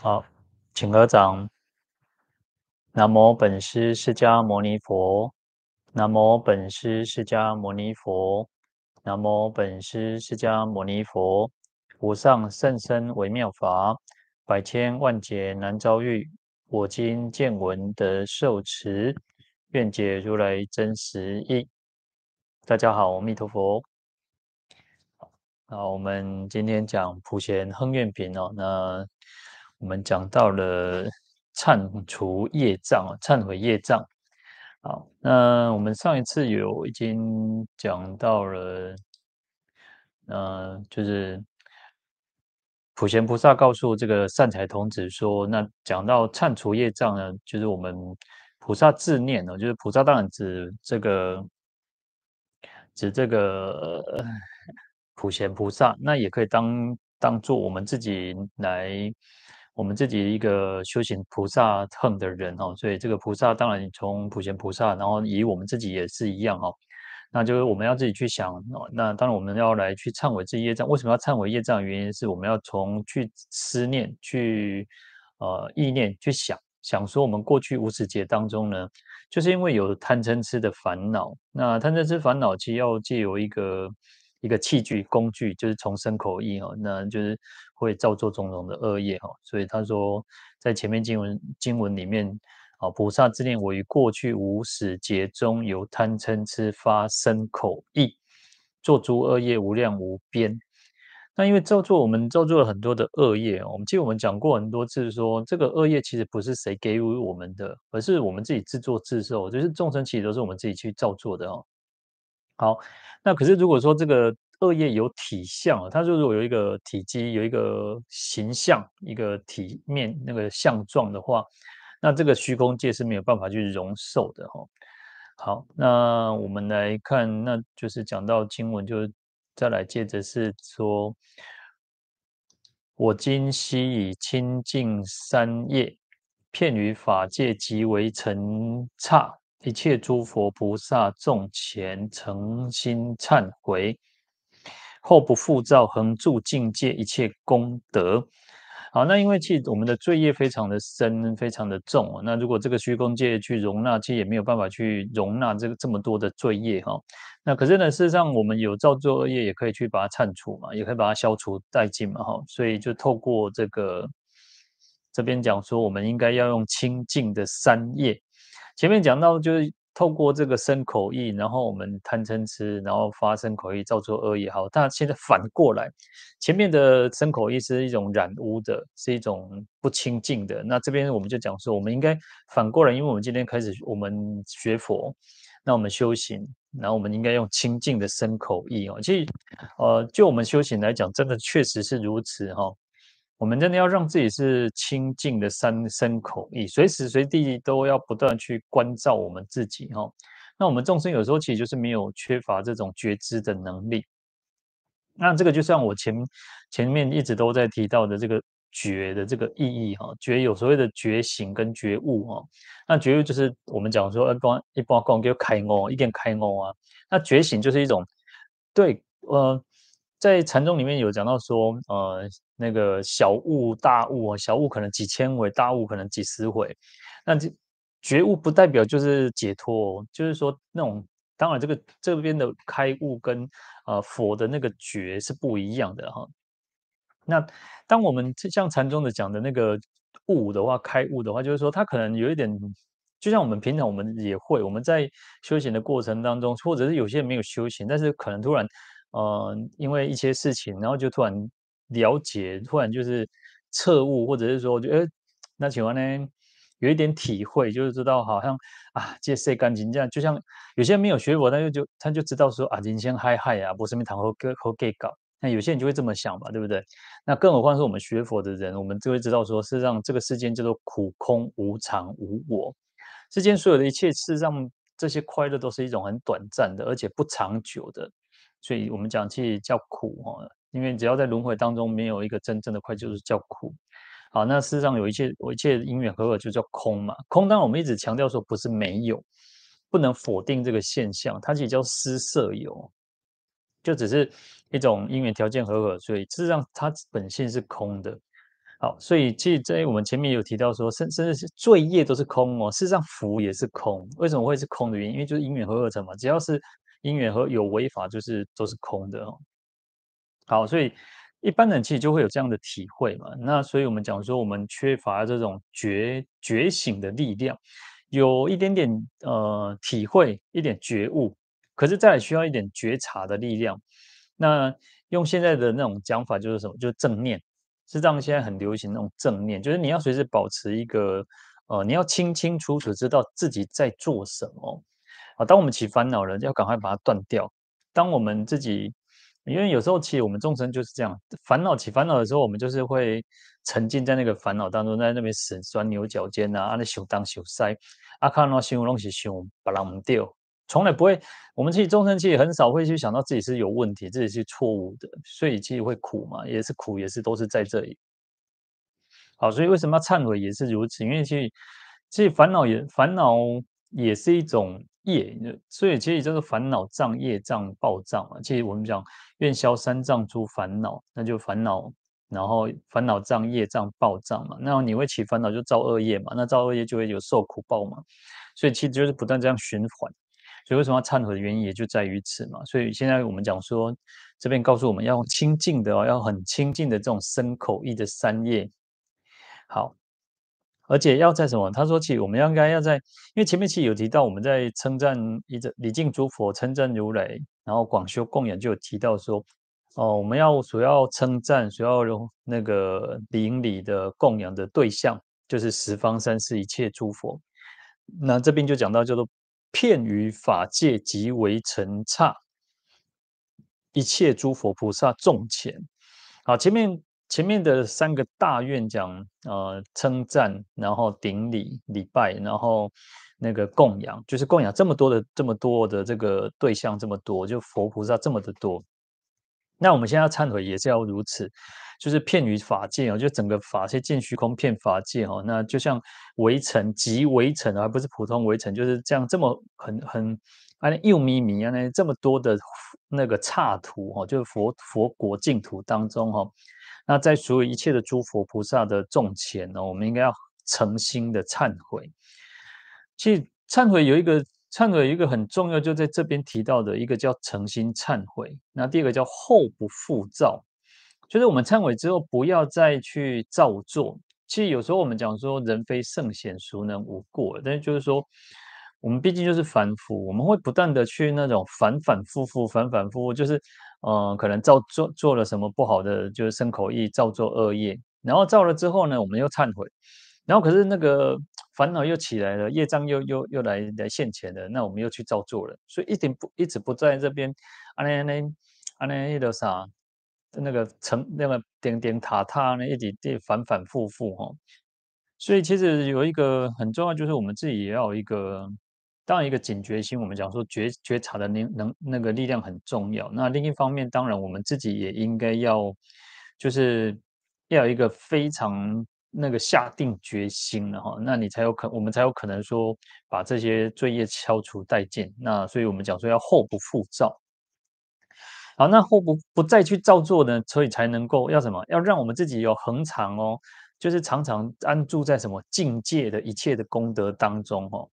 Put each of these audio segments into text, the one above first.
好，请合掌。南无本师释迦牟尼佛。南无本师释迦牟尼佛。南无本师释迦牟尼佛。无上甚深微妙法，百千万劫难遭遇。我今见闻得受持，愿解如来真实义。大家好，阿弥陀佛。好，我们今天讲普贤行愿品哦。那我们讲到了忏除业障，忏悔业障。好，那我们上一次有已经讲到了，呃，就是普贤菩萨告诉这个善财童子说，那讲到忏除业障呢，就是我们菩萨自念呢，就是菩萨当然指这个指这个普贤菩萨，那也可以当当做我们自己来。我们自己一个修行菩萨行的人哦，所以这个菩萨当然从普贤菩萨，然后以我们自己也是一样哦，那就是我们要自己去想哦。那当然我们要来去忏悔这业障，为什么要忏悔业障原因是我们要从去思念、去呃意念、去想想说我们过去无始劫当中呢，就是因为有贪嗔痴的烦恼，那贪嗔痴烦恼其实要借由一个。一个器具工具就是从身口意哦，那就是会造作种种的恶业哈。所以他说，在前面经文经文里面啊，菩萨自念我于过去无始劫中由贪嗔痴发生口意，做诸恶业无量无边。那因为造作我们造作了很多的恶业，我们记得我们讲过很多次说，这个恶业其实不是谁给予我们的，而是我们自己自作自受，就是众生其实都是我们自己去造作的哦。好，那可是如果说这个恶业有体相，它就如果有一个体积、有一个形象、一个体面那个相状的话，那这个虚空界是没有办法去容受的哈。好，那我们来看，那就是讲到经文，就再来接着是说，我今悉以清净三业，遍于法界极为澄刹。一切诸佛菩萨众前诚心忏悔，后不复造恒住境界一切功德。好，那因为其实我们的罪业非常的深，非常的重。那如果这个虚空界去容纳，其实也没有办法去容纳这个这么多的罪业哈。那可是呢，事实上我们有造作恶业，也可以去把它忏除嘛，也可以把它消除殆尽嘛哈。所以就透过这个这边讲说，我们应该要用清净的三业。前面讲到，就是透过这个身口意，然后我们贪嗔痴，然后发生口意造作恶业。好，但现在反过来，前面的身口意是一种染污的，是一种不清净的。那这边我们就讲说，我们应该反过来，因为我们今天开始我们学佛，那我们修行，然后我们应该用清净的身口意哦。其实，呃，就我们修行来讲，真的确实是如此哈。我们真的要让自己是清净的三身口意，随时随地都要不断去关照我们自己哈。那我们众生有时候其实就是没有缺乏这种觉知的能力。那这个就像我前前面一直都在提到的这个觉的这个意义哈，觉有所谓的觉醒跟觉悟哈。那觉悟就是我们讲说一般一般讲叫开悟，一点开悟啊。那觉醒就是一种对呃。在禅宗里面有讲到说，呃，那个小悟大悟，小悟可能几千回，大悟可能几十回。那这觉悟不代表就是解脱，就是说那种，当然这个这边的开悟跟呃佛的那个觉是不一样的哈。那当我们像禅宗的讲的那个悟的话，开悟的话，就是说他可能有一点，就像我们平常我们也会，我们在修行的过程当中，或者是有些人没有修行，但是可能突然。呃，因为一些事情，然后就突然了解，突然就是彻悟，或者是说，我觉得，那请问呢，有一点体会，就是知道好像啊，这些干净这样，就像有些人没有学佛，他就就他就知道说啊，人生嗨嗨啊，不是没谈好个好给搞。那有些人就会这么想吧，对不对？那更何况是我们学佛的人，我们就会知道说，事实上这个世间叫做苦空无常无我，世间所有的一切，事实上这些快乐都是一种很短暂的，而且不长久的。所以我们讲其实叫苦哈，因为只要在轮回当中没有一个真正的快，就是叫苦。好，那事实上有一切有一切因缘和合就叫空嘛。空当然我们一直强调说不是没有，不能否定这个现象，它其实叫施色有，就只是一种因缘条件和合，所以事实上它本性是空的。好，所以其实在我们前面有提到说，甚甚至是罪业都是空哦。事实上，福也是空。为什么会是空的原因？因为就是因缘合而成嘛。只要是因缘和有违法，就是都是空的哦。好，所以一般人其实就会有这样的体会嘛。那所以我们讲说，我们缺乏这种觉觉醒的力量，有一点点呃体会，一点觉悟，可是再来需要一点觉察的力量。那用现在的那种讲法，就是什么？就是正念。是这样，现在很流行那种正念，就是你要随时保持一个，呃，你要清清楚楚知道自己在做什么。啊，当我们起烦恼了，要赶快把它断掉。当我们自己，因为有时候其实我们众生就是这样，烦恼起烦恼的时候，我们就是会沉浸在那个烦恼当中，在那边死钻牛角尖啊，啊，那想当想西，啊，看到想东西想把人唔掉。从来不会，我们其实众生其实很少会去想到自己是有问题，自己是错误的，所以其实会苦嘛，也是苦，也是都是在这里。好，所以为什么要忏悔也是如此？因为其实其实烦恼也烦恼也是一种业，所以其实就是烦恼障、业障、报障嘛。其实我们讲愿消三障诸烦恼，那就烦恼，然后烦恼障、业障、报障嘛。那你会起烦恼就造恶业嘛，那造恶业就会有受苦报嘛。所以其实就是不断这样循环。所以为什么要忏悔的原因也就在于此嘛。所以现在我们讲说，这边告诉我们要清净的哦，要很清净的这种身口意的三业。好，而且要在什么？他说起我们应该要在，因为前面其实有提到我们在称赞一个礼敬诸佛、称赞如来，然后广修供养，就有提到说，哦，我们要所要称赞、所要那个顶礼的供养的对象，就是十方三世一切诸佛。那这边就讲到叫做。片于法界即为尘刹，一切诸佛菩萨众前。好，前面前面的三个大愿讲，呃，称赞，然后顶礼礼拜，然后那个供养，就是供养这么多的这么多的这个对象，这么多，就佛菩萨这么的多。那我们现在忏悔也是要如此。就是遍于法界哦，就整个法界尽虚空遍法界哦，那就像围城即围城，而不是普通围城，就是这样这么很很啊又咪咪啊那这么多的那个刹土哦，就是佛佛国净土当中哈，那在所有一切的诸佛菩萨的众前呢，我们应该要诚心的忏悔。其实忏悔有一个忏悔有一个很重要，就在这边提到的一个叫诚心忏悔，那第二个叫后不复造。就是我们忏悔之后，不要再去造作。其实有时候我们讲说，人非圣贤，孰能无过？但是就是说，我们毕竟就是凡夫，我们会不断的去那种反反复复、反反复复，就是、呃，可能造做做了什么不好的，就是身口意造作恶业，然后造了之后呢，我们又忏悔，然后可是那个烦恼又起来了，业障又又又来来现前了，那我们又去造作了，所以一点不一直不在这边，啊那那啊那那个啥。那个成那个点点塔塔呢，一直地反反复复哈，所以其实有一个很重要，就是我们自己也要一个，当然一个警觉心。我们讲说觉觉察的能能那个力量很重要。那另一方面，当然我们自己也应该要，就是要有一个非常那个下定决心了哈，那你才有可，我们才有可能说把这些罪业消除殆尽。那所以我们讲说要后不复造。好，那后不不再去造作呢？所以才能够要什么？要让我们自己有恒常哦，就是常常安住在什么境界的一切的功德当中哦。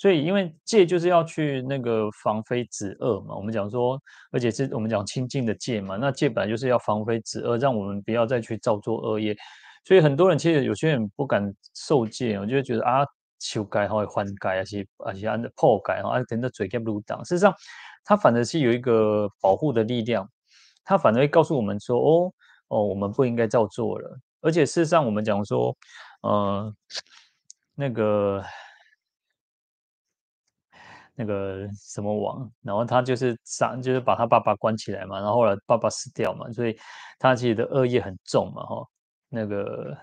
所以，因为戒就是要去那个防非止恶嘛。我们讲说，而且是我们讲清净的戒嘛。那戒本来就是要防非止恶，让我们不要再去造作恶业。所以很多人其实有些人不敢受戒，我就会觉得啊，修改或者还改，还是而且按破改啊，等着嘴给入党。事实上。它反而是有一个保护的力量，它反而会告诉我们说：“哦哦，我们不应该照做了。”而且事实上，我们讲说，呃，那个那个什么王，然后他就是杀，就是把他爸爸关起来嘛，然后后来爸爸死掉嘛，所以他其实的恶业很重嘛，哈。那个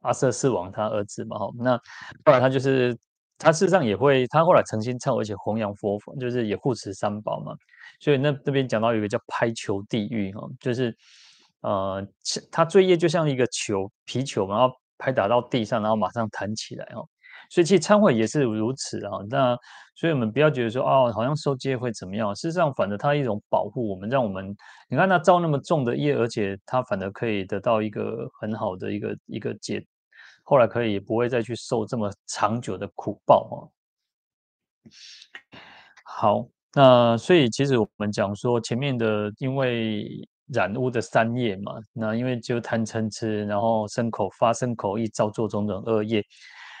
阿闍世王他儿子嘛，哈，那后来他就是。他事实上也会，他后来诚心忏悔，而且弘扬佛法，就是也护持三宝嘛。所以那那边讲到有一个叫拍球地狱哈，就是呃，他罪业就像一个球皮球嘛，然后拍打到地上，然后马上弹起来哈。所以其实忏悔也是如此啊。那所以我们不要觉得说哦，好像受戒会怎么样？事实上，反正它一种保护我们，让我们你看它造那么重的业，而且它反而可以得到一个很好的一个一个解，后来可以不会再去受这么长久的苦报啊。好，那所以其实我们讲说前面的，因为染污的三业嘛，那因为就贪嗔痴，然后身口发身口意造作种种恶业。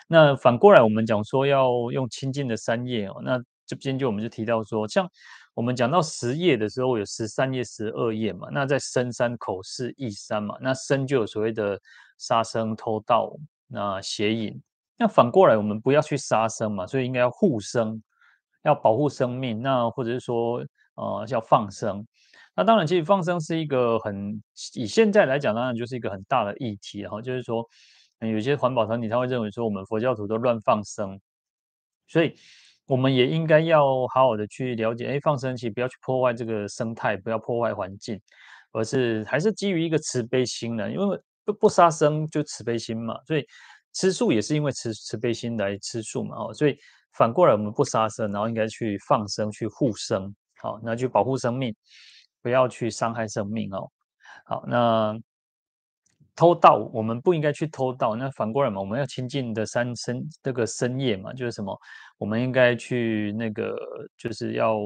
那反过来我们讲说要用清净的三业哦，那这边就我们就提到说，像我们讲到十业的时候，有十三业、十二业嘛。那在深三、口四、意三嘛。那深就有所谓的杀生、偷盗、那邪淫。那反过来我们不要去杀生嘛，所以应该要护生。要保护生命，那或者是说，呃，要放生。那当然，其实放生是一个很以现在来讲，当然就是一个很大的议题。然后就是说，有些环保团体他会认为说，我们佛教徒都乱放生，所以我们也应该要好好的去了解，哎，放生其实不要去破坏这个生态，不要破坏环境，而是还是基于一个慈悲心的，因为不不杀生就慈悲心嘛。所以吃素也是因为慈慈悲心来吃素嘛。哦，所以。反过来，我们不杀生，然后应该去放生、去护生，好，那去保护生命，不要去伤害生命哦。好，那偷盗，我们不应该去偷盗。那反过来嘛，我们要清净的三身这个深夜嘛，就是什么？我们应该去那个，就是要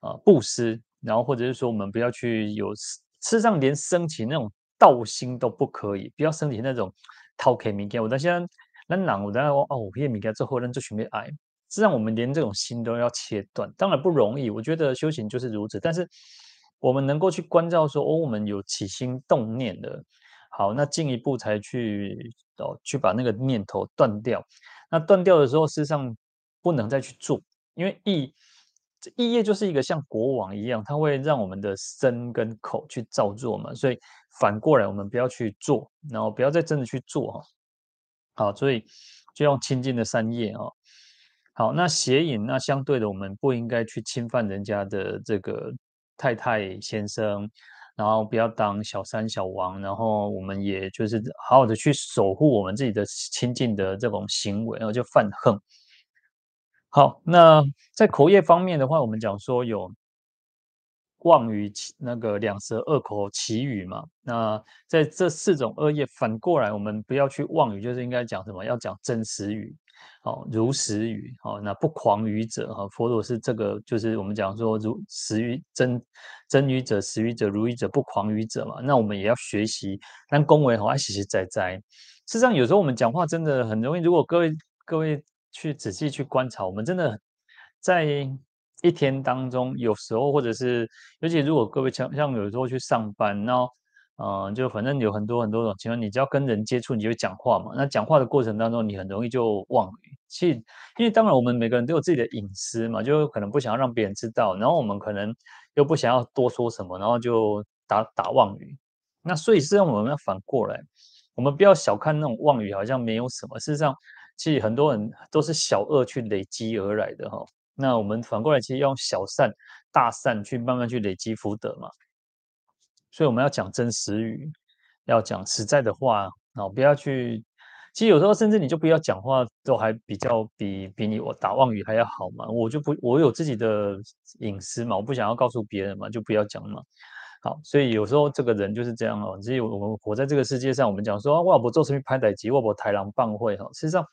啊布施，然后或者是说，我们不要去有事实上连升起那种盗心都不可以，不要升起那种偷窃物件。我在现在那哪我在哦，我可以物件之后，人就准备爱。实际上，我们连这种心都要切断，当然不容易。我觉得修行就是如此。但是，我们能够去关照说，哦，我们有起心动念的，好，那进一步才去哦，去把那个念头断掉。那断掉的时候，事实上不能再去做，因为意这意业就是一个像国王一样，它会让我们的身跟口去造作嘛。所以反过来，我们不要去做，然后不要再真的去做哈。好，所以就用清净的三业啊。好，那邪淫，那相对的，我们不应该去侵犯人家的这个太太先生，然后不要当小三小王，然后我们也就是好好的去守护我们自己的亲近的这种行为，然后就犯横。好，那在口业方面的话，我们讲说有。妄语那个两舌恶口綺语嘛，那在这四种恶业反过来，我们不要去妄语，就是应该讲什么？要讲真实语，哦，如实语，哦，那不狂语者，哈，佛陀是这个，就是我们讲说如实语真真语者，实语者，如语者，不狂语者嘛。那我们也要学习，但恭维好爱实实在在。事实上，有时候我们讲话真的很容易。如果各位各位去仔细去观察，我们真的在。一天当中，有时候或者是，尤其如果各位像像有时候去上班，然后，嗯，就反正有很多很多种情况，你只要跟人接触，你就讲话嘛。那讲话的过程当中，你很容易就忘语。其实，因为当然我们每个人都有自己的隐私嘛，就可能不想要让别人知道，然后我们可能又不想要多说什么，然后就打打妄语。那所以实际上我们要反过来，我们不要小看那种妄语，好像没有什么。事实上，其实很多人都是小恶去累积而来的哈。那我们反过来，其实要用小善、大善去慢慢去累积福德嘛。所以我们要讲真实语，要讲实在的话，然后不要去。其实有时候甚至你就不要讲话，都还比较比比你我打妄语还要好嘛。我就不，我有自己的隐私嘛，我不想要告诉别人嘛，就不要讲嘛。好，所以有时候这个人就是这样哦。只有我们活在这个世界上，我们讲说，我不做什么拍歹机，我不豺狼棒会哈。事实上，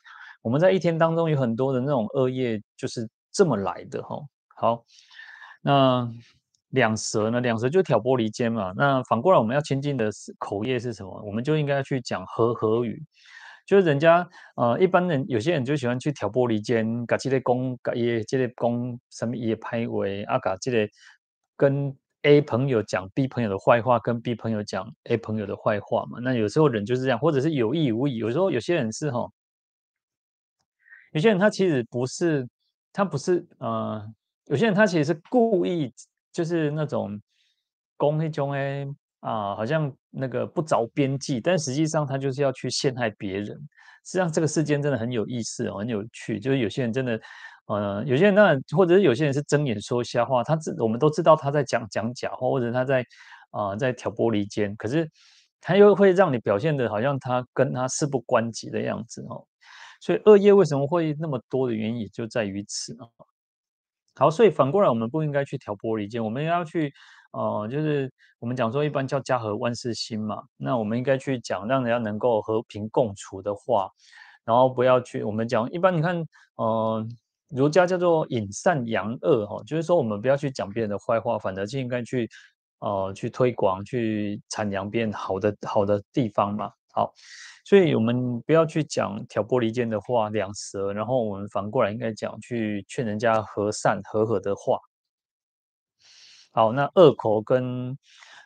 我们在一天当中有很多的那种恶业，就是。这么来的哈，好，那两舌呢？两舌就挑拨离间嘛。那反过来，我们要亲近的是口业是什么？我们就应该去讲和合语，就是人家呃，一般人有些人就喜欢去挑拨离间，搞这类公搞业，这类公什么也拍为啊，搞这类跟 A 朋友讲 B 朋友的坏话，跟 B 朋友讲 A 朋友的坏话嘛。那有时候人就是这样，或者是有意无意。有时候有些人是哈，有些人他其实不是。他不是呃，有些人他其实是故意，就是那种公一种哎啊，好像那个不着边际，但实际上他就是要去陷害别人。实际上这个世间真的很有意思哦，很有趣。就是有些人真的，呃，有些人那，或者是有些人是睁眼说瞎话，他知我们都知道他在讲讲假话，或者他在啊、在挑拨离间，可是他又会让你表现的好像他跟他事不关己的样子哦。所以恶业为什么会那么多的原因，也就在于此啊。好，所以反过来，我们不应该去挑拨离间，我们要去，呃，就是我们讲说，一般叫家和万事兴嘛。那我们应该去讲，让人家能够和平共处的话，然后不要去，我们讲一般，你看，呃，儒家叫做隐善扬恶，哈，就是说我们不要去讲别人的坏话，反而就应该去，呃，去推广、去阐扬别人好的好的地方嘛。好，所以我们不要去讲挑拨离间的话，两舌，然后我们反过来应该讲去劝人家和善和和的话。好，那恶口跟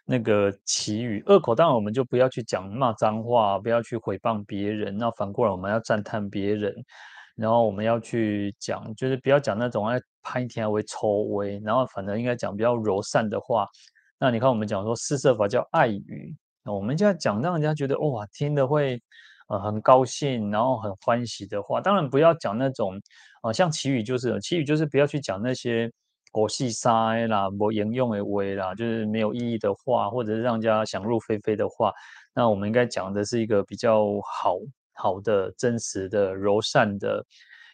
那个綺语，恶口当然我们就不要去讲骂脏话，不要去毁谤别人。那反过来我们要赞叹别人，然后我们要去讲，就是不要讲那种爱拍天为抽威，然后反正应该讲比较柔善的话。那你看我们讲说四摄法叫爱语。我们就要讲，让人家觉得哇，听得会呃很高兴，然后很欢喜的话。当然不要讲那种呃像綺语就是，綺语就是不要去讲那些狗戏沙啦、没营养的话啦，就是没有意义的话，或者是让人家想入非非的话。那我们应该讲的是一个比较好好的、真实的、柔善的，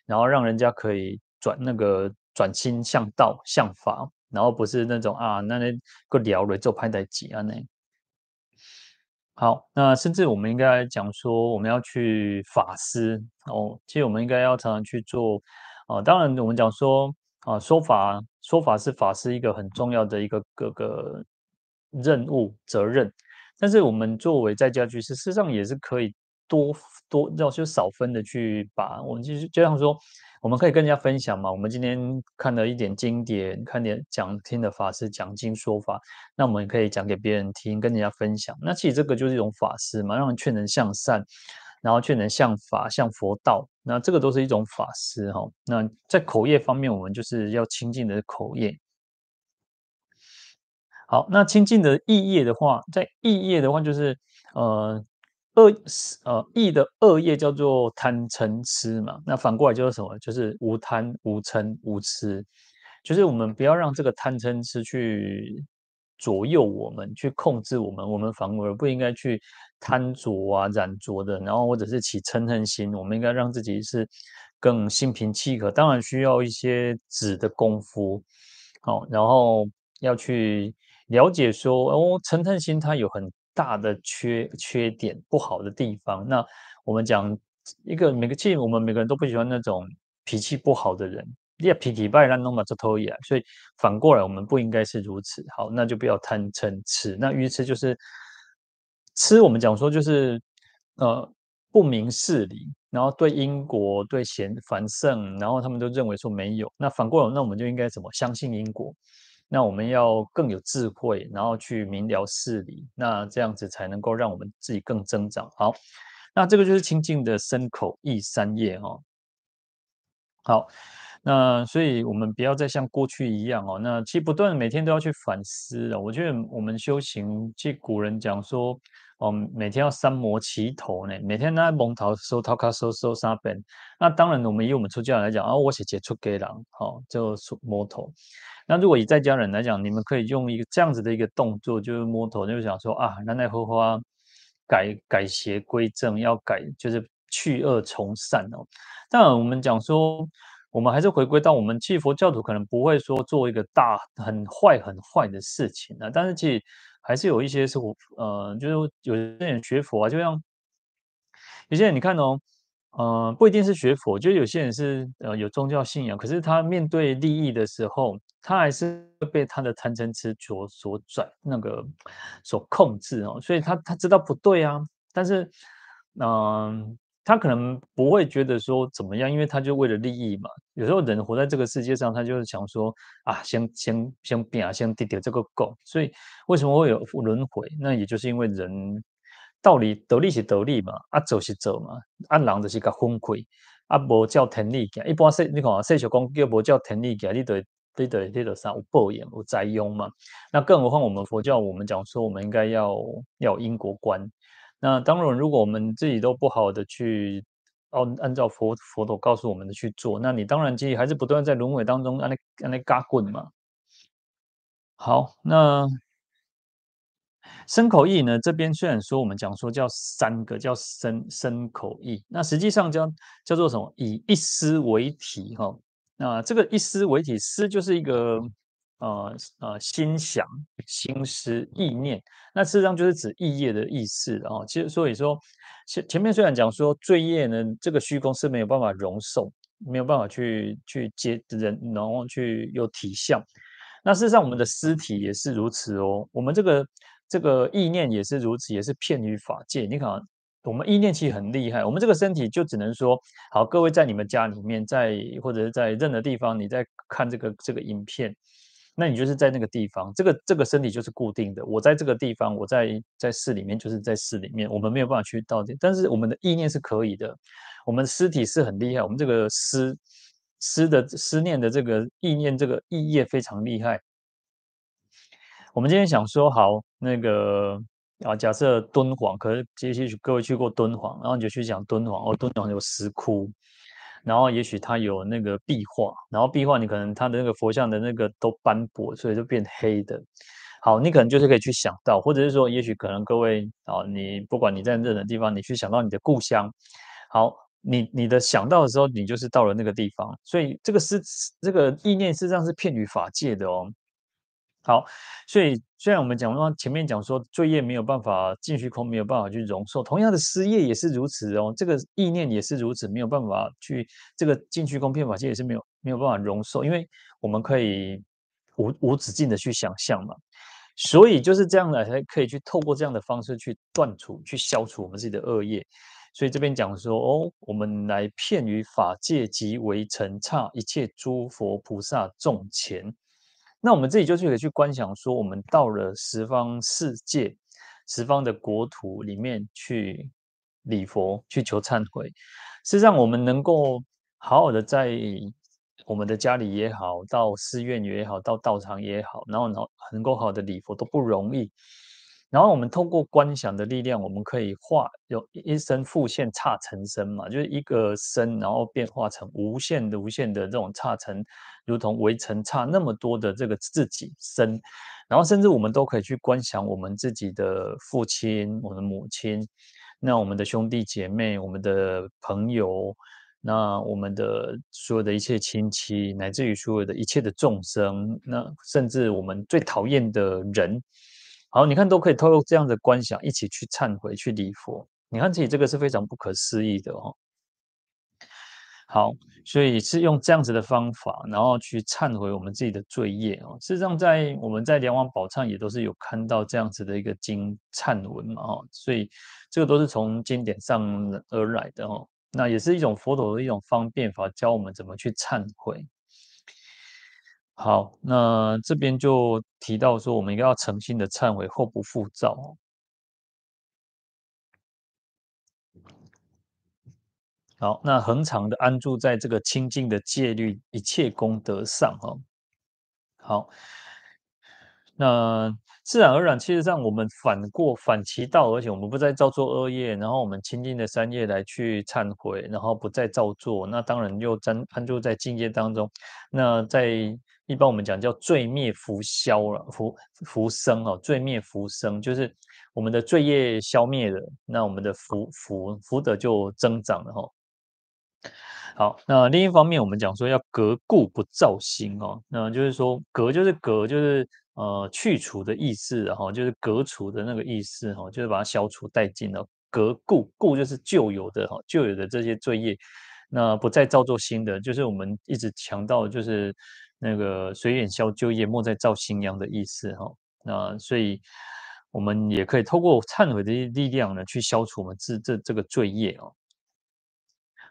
然后让人家可以转那个转心向道向法，然后不是那种啊那那个聊了就拍在几啊那。好，那甚至我们应该讲说，我们要去法师哦。其实我们应该要常常去做啊、当然，我们讲说啊、说法说法是法师一个很重要的一个各个任务责任。但是我们作为在家居士，事实上也是可以多多要就少分的去把我们就是就像说。我们可以跟人家分享嘛。我们今天看了一点经典，看点讲听的法师讲经说法，那我们可以讲给别人听，跟人家分享。那其实这个就是一种法师嘛，让人劝人向善，然后劝人向法、向佛道。那这个都是一种法师哈。那在口业方面，我们就是要清净的口业。好，那清净的意业的话，在意业的话就是呃。恶呃，意的恶业叫做贪嗔痴嘛，那反过来就是什么？就是无贪无嗔无痴，就是我们不要让这个贪嗔痴去左右我们，去控制我们，我们反而不应该去贪着啊染着的，然后或者是起嗔恨心，我们应该让自己是更心平气和。当然需要一些止的功夫，好，然后要去了解说哦，嗔恨心它有很。大的缺缺点不好的地方，那我们讲一个每个其实我们每个人都不喜欢那种脾气不好的人，你脾气败烂弄嘛就偷一所以反过来我们不应该是如此。好，那就不要贪嗔痴。那愚痴就是痴，我们讲说就是呃不明事理，然后对因果对贤凡圣，然后他们都认为说没有。那反过来，那我们就应该怎么相信因果？那我们要更有智慧，然后去明了事理，那这样子才能够让我们自己更增长。好，那这个就是清净的身口意三业哦。好，那所以我们不要再像过去一样哦。那其实不断每天都要去反思了。我觉得我们修行，即古人讲说，哦，每天要三摩齐头呢，每天那蒙头收头卡收收三遍。那当然，我们以我们出家人来讲啊，我是接触给人，好、哦，就摸头。那如果以在家人来讲，你们可以用一个这样子的一个动作，就是摸头，就是想说啊，来来花花改改邪归正，要改就是去恶从善哦。当然，我们讲说，我们还是回归到我们，其实佛教徒可能不会说做一个大很坏很坏的事情啊，但是其实还是有一些是我呃，就是有些人学佛啊，就像有些人你看哦。呃，不一定是学佛，就有些人是呃有宗教信仰，可是他面对利益的时候，他还是被他的贪嗔痴所所转那个所控制哦，所以他他知道不对啊，但是嗯、他可能不会觉得说怎么样，因为他就为了利益嘛。有时候人活在这个世界上，他就是想说啊，先先先变啊，先低掉这个狗，所以为什么会有轮回？那也就是因为人。道理得利是得利嘛，啊走是走嘛，啊人就是个分亏，啊无叫天理行。一般说你看说小讲叫无叫天理行，你得你得你得啥有报应有灾殃嘛。那更何况我们佛教，我们讲说我们应该要要因果观。那当然，如果我们自己都不好的去按按照佛佛陀告诉我们的去做，那你当然其实还是不断在轮回当中按那按那嘎滚嘛。好，那。身口意呢，这边虽然说我们讲说叫三个叫身身口意，那实际上叫叫做什么？以一思为体哈。那这个一思为体，思就是一个呃呃心想、心思、意念，那事实上就是指意业的意思啊。其实所以说前前面虽然讲说罪业呢，这个虚空是没有办法容受，没有办法去去接人，然后去有体相。那事实上我们的尸体也是如此哦，我们这个。这个意念也是如此，也是遍于法界。你看，我们意念其实很厉害。我们这个身体就只能说，好，各位在你们家里面，在或者是在任何地方，你在看这个这个影片，那你就是在那个地方，这个这个身体就是固定的。我在这个地方，我在在寺里面，就是在寺里面，我们没有办法去到底。但是我们的意念是可以的，我们的尸体是很厉害，我们这个思思的思念的这个意念，这个意业非常厉害。我们今天想说好那个啊，假设敦煌，可是也许各位去过敦煌，然后你就去讲敦煌哦，敦煌有石窟，然后也许它有那个壁画，然后壁画你可能它的那个佛像的那个都斑驳，所以就变黑的。好，你可能就是可以去想到，或者是说，也许可能各位啊，你不管你在任何地方，你去想到你的故乡，好，你你的想到的时候，你就是到了那个地方，所以这个是这个意念实际上是片于法界的哦。好，所以虽然我们讲说前面讲说罪业没有办法尽虚空，没有办法去容受，同样的失业也是如此哦。这个意念也是如此，没有办法去这个尽虚空遍法界也是没有没有办法容受，因为我们可以无无止境的去想象嘛。所以就是这样的才可以去透过这样的方式去断除、去消除我们自己的恶业。所以这边讲说哦，我们来遍于法界及为尘刹一切诸佛菩萨众前。那我们自己就可以去观想，说我们到了十方世界、十方的国土里面去礼佛、去求忏悔。事实上，我们能够好好的在我们的家里也好，到寺院也好，到道场也好，然后能能够好的礼佛都不容易。然后我们通过观想的力量，我们可以化有一身复现刹尘身嘛，就是一个身，然后变化成无限的、无限的这种刹尘，如同围城差那么多的这个自己身，然后甚至我们都可以去观想我们自己的父亲、我们的母亲，那我们的兄弟姐妹、我们的朋友，那我们的所有的一切亲戚，乃至于所有的一切的众生，那甚至我们最讨厌的人。好，你看都可以透过这样的观想，一起去忏悔、去礼佛。你看自己这个是非常不可思议的哦。好，所以是用这样子的方法，然后去忏悔我们自己的罪业哦。事实上，在我们在《梁王宝忏》也都是有看到这样子的一个经忏文嘛，哈。所以这个都是从经典上而来的哦。那也是一种佛陀的一种方便法，教我们怎么去忏悔。好，那这边就提到说，我们应该要诚心的忏悔，后不复造。好，那恒常的安住在这个清净的戒律一切功德上，哈。好，那自然而然，其实上我们反过反其道，而且我们不再造作恶业，然后我们清净的三业来去忏悔，然后不再造作，那当然又安安住在境界当中，那在。一般我们讲叫罪灭福消了，福福生哦，罪灭福生，就是我们的罪业消灭了，那我们的福福福德就增长了哈。好，那另一方面我们讲说要革故不造新哦，那就是说革就是革就是呃去除的意思，哈就是革除的那个意思哈，就是把它消除殆尽了。革故故就是旧有的哈，旧有的这些罪业，那不再造作新的，就是我们一直强调就是。那个水远消旧业，莫再造新殃的意思哈。那所以，我们也可以透过忏悔的力量呢，去消除我们这这这个罪业哦。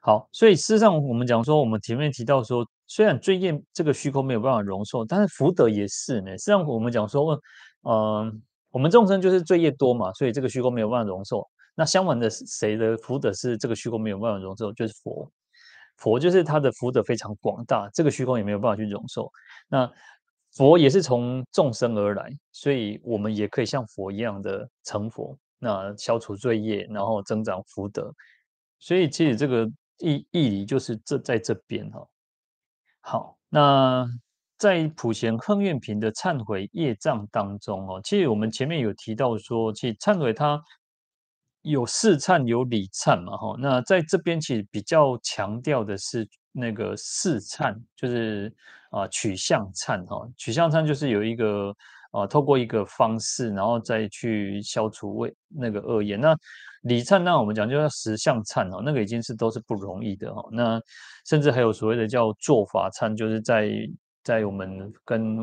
好，所以事实上，我们讲说，我们前面提到说，虽然罪业这个虚空没有办法容受，但是福德也是呢。实际上，我们讲说，嗯、我们众生就是罪业多嘛，所以这个虚空没有办法容受。那相反的，谁的福德是这个虚空没有办法容受？就是佛。佛就是他的福德非常广大，这个虚空也没有办法去容受。那佛也是从众生而来，所以我们也可以像佛一样的成佛，那消除罪业，然后增长福德。所以其实这个意义理就是这在这边哈。好，那在普贤亨愿品的忏悔业障当中哦，其实我们前面有提到说，其实忏悔它有四忏有理忏嘛，哈。那在这边其实比较强调的是那个四忏，就是啊取向忏哈。取向忏就是有一个啊，透过一个方式，然后再去消除为那个恶业。那理忏，那我们讲就叫实相忏哦，那个已经是都是不容易的哈。那甚至还有所谓的叫做法忏，就是在在我们跟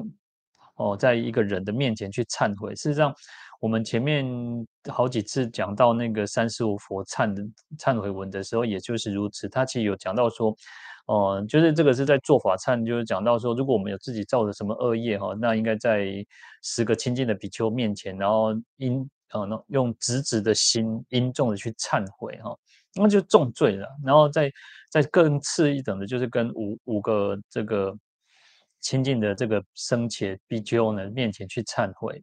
哦，在一个人的面前去忏悔。事实上，我们前面好几次讲到那个三十五佛忏的忏悔文的时候，也就是如此。他其实有讲到说，哦、就是这个是在做法忏，就是讲到说，如果我们有自己造的什么恶业哈，那应该在十个亲近的比丘面前，然后因呃用直直的心，因重的去忏悔哈，那就重罪了。然后再再更次一等的，就是跟五五个这个。亲近的这个僧伽比丘呢，面前去忏悔，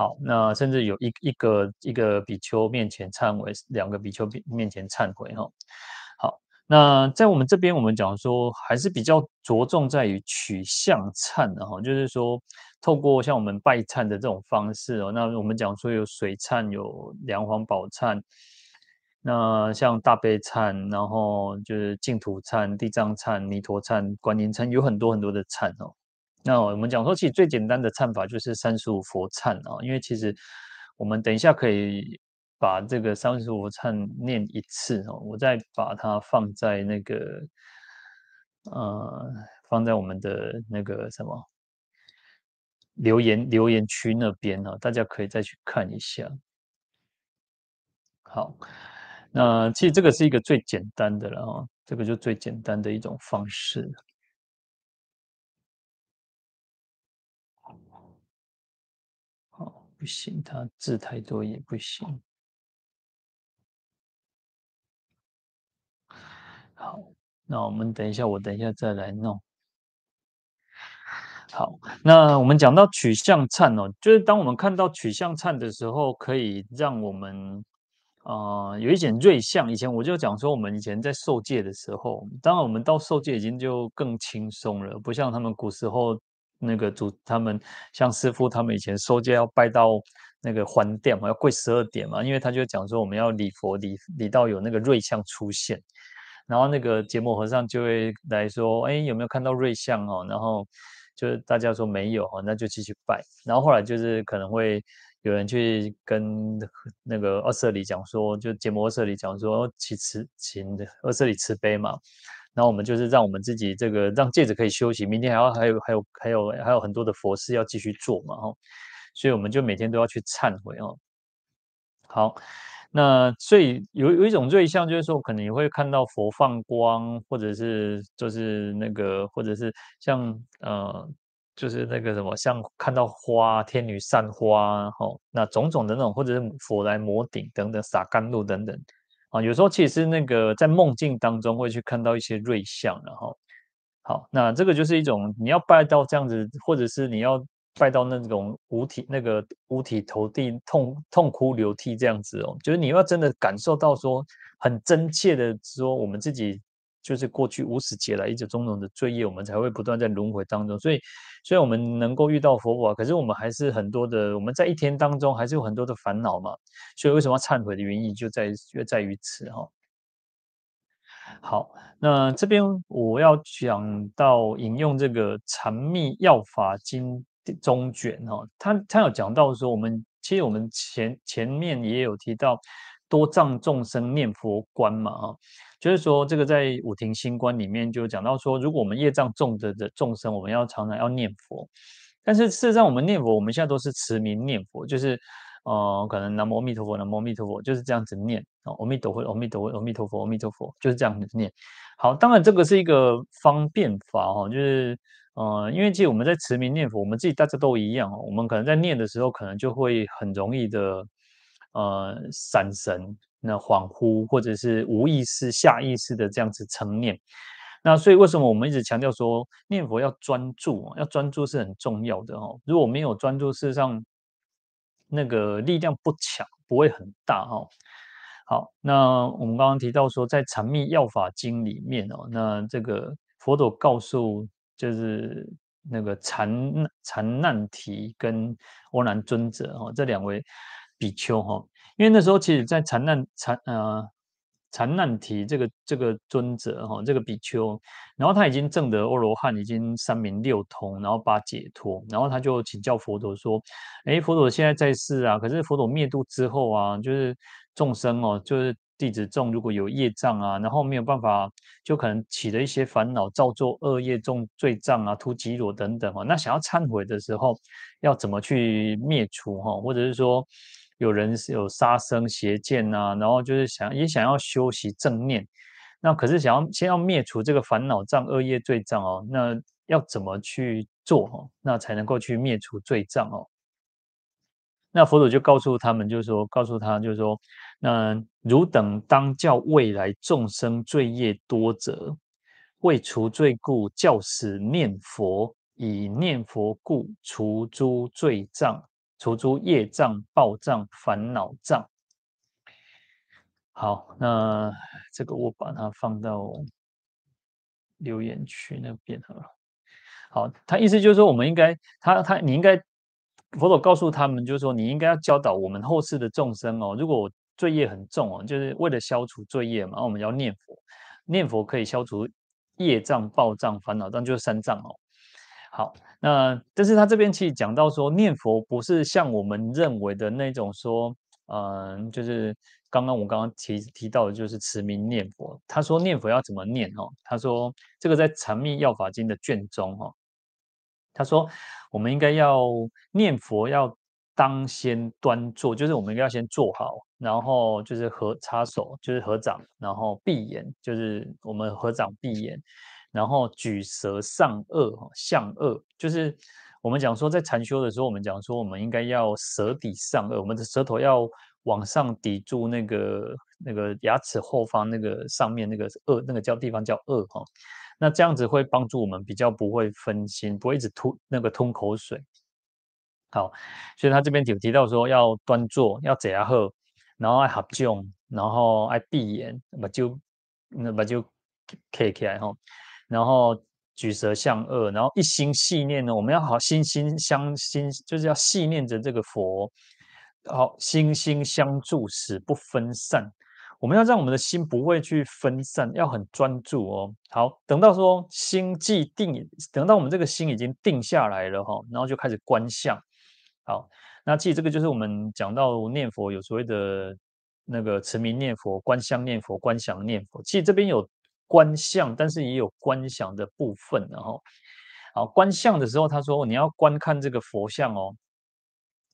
好，那甚至有一一个一个比丘面前忏悔，两个比丘面前忏悔哈，好，那在我们这边我们讲说还是比较着重在于取向忏的哈，就是说透过像我们拜忏的这种方式哦，那我们讲说有水忏，有梁皇宝忏。那像大悲忏，然后就是净土忏、地藏忏、弥陀忏、观音忏，有很多很多的忏哦。那我们讲说，其实最简单的忏法就是三十五佛忏啊，因为其实我们等一下可以把这个三十五佛忏念一次哦，我再把它放在那个呃，放在我们的那个什么留言留言区那边啊，大家可以再去看一下。好。那其实这个是一个最简单的了哈，这个就最简单的一种方式。好，不行，他字太多也不行。好，那我们等一下，我等一下再来弄。好，那我们讲到取向颤哦，就是当我们看到取向颤的时候，可以让我们。呃，有一点瑞相。以前我就讲说，我们以前在受戒的时候，当然我们到受戒已经就更轻松了，不像他们古时候那个主，他们像师父他们以前收戒要拜到那个还殿嘛，要跪十二点嘛，因为他就讲说我们要礼佛礼礼到有那个瑞相出现，然后那个结摩和尚就会来说，哎，有没有看到瑞相哦？然后就是大家说没有哦，那就继续拜。然后后来就是可能会。有人去跟那个二舍里讲说，就结摩二舍里讲说，请慈请二舍里慈悲嘛。然后我们就是让我们自己这个让戒指可以休息，明天还要还有还有还有还有很多的佛事要继续做嘛，哈。所以我们就每天都要去忏悔哦。好，那所以有有一种瑞相，就是说可能你会看到佛放光，或者是就是那个，或者是像呃。就是那个什么，像看到花，天女散花，吼，那种种的那种，或者是佛来摩顶等等，洒甘露等等，啊，有时候其实那个在梦境当中会去看到一些瑞相，然后，好，那这个就是一种你要拜到这样子，或者是你要拜到那种五体那个五体投地痛痛哭流涕这样子哦，就是你要真的感受到说很真切的说我们自己。就是过去无始劫来一直种种的罪业，我们才会不断在轮回当中。所以，虽然我们能够遇到佛法，可是我们还是很多的，我们在一天当中还是有很多的烦恼嘛。所以，为什么要忏悔的原因就在就在于此哈。好，那这边我要讲到引用这个《禅密要法经》中卷哈，他他有讲到说，我们其实我们前前面也有提到多障众生念佛观嘛哈。就是说，这个在五庭新观里面就讲到说，如果我们业障重的的众生，我们要常常要念佛。但是事实上，我们念佛，我们现在都是持名念佛，就是呃，可能南无阿弥陀佛，南无阿弥陀佛，就是这样子念啊，阿弥陀佛，阿弥陀佛，阿弥陀佛，阿弥陀佛，就是这样子念。好，当然这个是一个方便法哈，就是呃，因为其实我们在持名念佛，我们自己大家都一样，我们可能在念的时候，可能就会很容易的呃闪神。那恍惚或者是无意识、下意识的这样子成念，那所以为什么我们一直强调说念佛要专注，要专注是很重要的哦。如果没有专注，事实上那个力量不强，不会很大哈。好，那我们刚刚提到说，在《禅密要法经》里面哦，那这个佛陀告诉就是那个禅禅难提跟欧难尊者哈，这两位比丘哈，因为那时候其实在禅难禅呃禅难提这个这个尊者哈，这个比丘，然后他已经证得阿罗汉，已经三明六通，然后八解脱，然后他就请教佛陀说，哎，佛陀现在在世啊，可是佛陀灭度之后啊，就是众生哦，就是。弟子众如果有业障啊，然后没有办法，就可能起了一些烦恼，造作恶业、重罪障啊、突击罗等等哈。那想要忏悔的时候，要怎么去灭除哈？或者是说，有人有杀生邪见呐，然后就是想也想要修习正念，那可是想要先要灭除这个烦恼障、恶业罪障哦，那要怎么去做哈？那才能够去灭除罪障哦？那佛祖就告诉他们，就是说，告诉他，就是说，那汝等当教未来众生罪业多者，为除罪故，教使念佛，以念佛故除诸罪障，除诸业障、报障、烦恼障。好，那这个我把它放到留言区那边好了。好，他意思就是说，我们应该，他他你应该。佛陀告诉他们，就是说，你应该要教导我们后世的众生哦。如果罪业很重哦，就是为了消除罪业嘛，我们要念佛，念佛可以消除业障、报障、烦恼障，就是三障哦。好，那但是他这边其实讲到说，念佛不是像我们认为的那种说，嗯、就是刚刚我刚刚提提到的，就是持名念佛。他说念佛要怎么念哦？他说这个在《禅密要法经》的卷中哦。他说：“我们应该要念佛，要当先端坐，就是我们应该要先坐好，然后就是合插手，就是合掌，然后闭眼，就是我们合掌闭眼，然后举舌上顎，向颚，就是我们讲说在禅修的时候，我们讲说我们应该要舌抵上颚，我们的舌头要往上抵住那个那个牙齿后方那个上面那个颚，那个叫地方叫颚哈。”那这样子会帮助我们比较不会分心，不会一直吐那个吞口水。好，所以他这边有提到说要端坐，要怎样喝，然后爱合掌，然后爱闭眼，把就那把就开起来哈，然后举舌向恶，然后一心系念呢，我们要好心心相心，就是要系念着这个佛，好心心相助，使不分散。我们要让我们的心不会去分散，要很专注哦。好，等到说心既定，等到我们这个心已经定下来了哈，然后就开始观相。好，那其实这个就是我们讲到念佛有所谓的那个持名念佛、观相念佛、观想念佛。其实这边有观相，但是也有观想的部分。然后，好，观相的时候，他说你要观看这个佛像哦。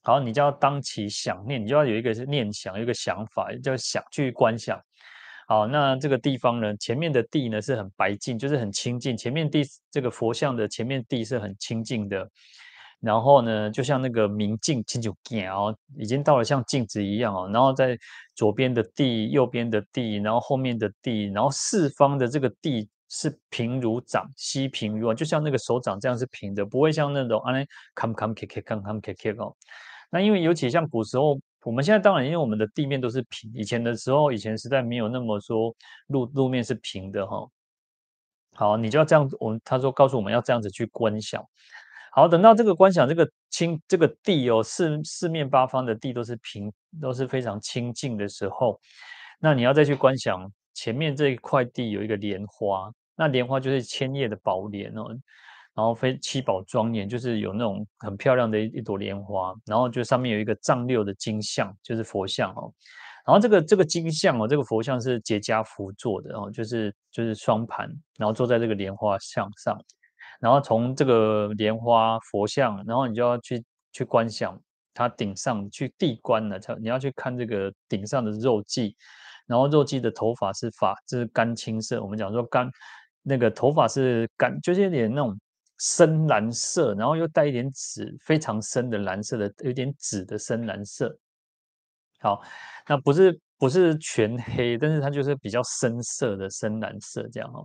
好，你就要当起想念，你就要有一个念想，有一个想法，叫想去观想。好，那这个地方呢，前面的地呢是很白净，就是很清净。前面地这个佛像的前面地是很清净的，然后呢，就像那个明镜，清就见哦，已经到了像镜子一样哦。然后在左边的地，右边的地，然后后面的地，然后四方的这个地是平如掌，悉平如，就像那个手掌这样是平的，不会像那种啊那坎坎坷坷，坎坎坷坷哦。那因为尤其像古时候，我们现在当然因为我们的地面都是平，以前的时候，以前时代没有那么说路路面是平的哈。好，你就要这样子，我们他说告诉我们要这样子去观想。好，等到这个观想这个清这个地哦，四四面八方的地都是平，都是非常清净的时候，那你要再去观想前面这一块地有一个莲花，那莲花就是千叶的宝莲哦。然后非七宝庄严，就是有那种很漂亮的一一朵莲花，然后就上面有一个丈六的金像，就是佛像哦。然后这个这个金像哦，这个佛像是结跏趺坐的哦，就是就是双盘，然后坐在这个莲花像上，然后从这个莲花佛像，然后你就要去去观想它顶上去地观了，你要去看这个顶上的肉髻，然后肉髻的头发是发，就是干青色，我们讲说干那个头发是干，就是有点那种。深蓝色，然后又带一点紫，非常深的蓝色的，有点紫的深蓝色。好，那不是不是全黑，但是它就是比较深色的深蓝色这样哈。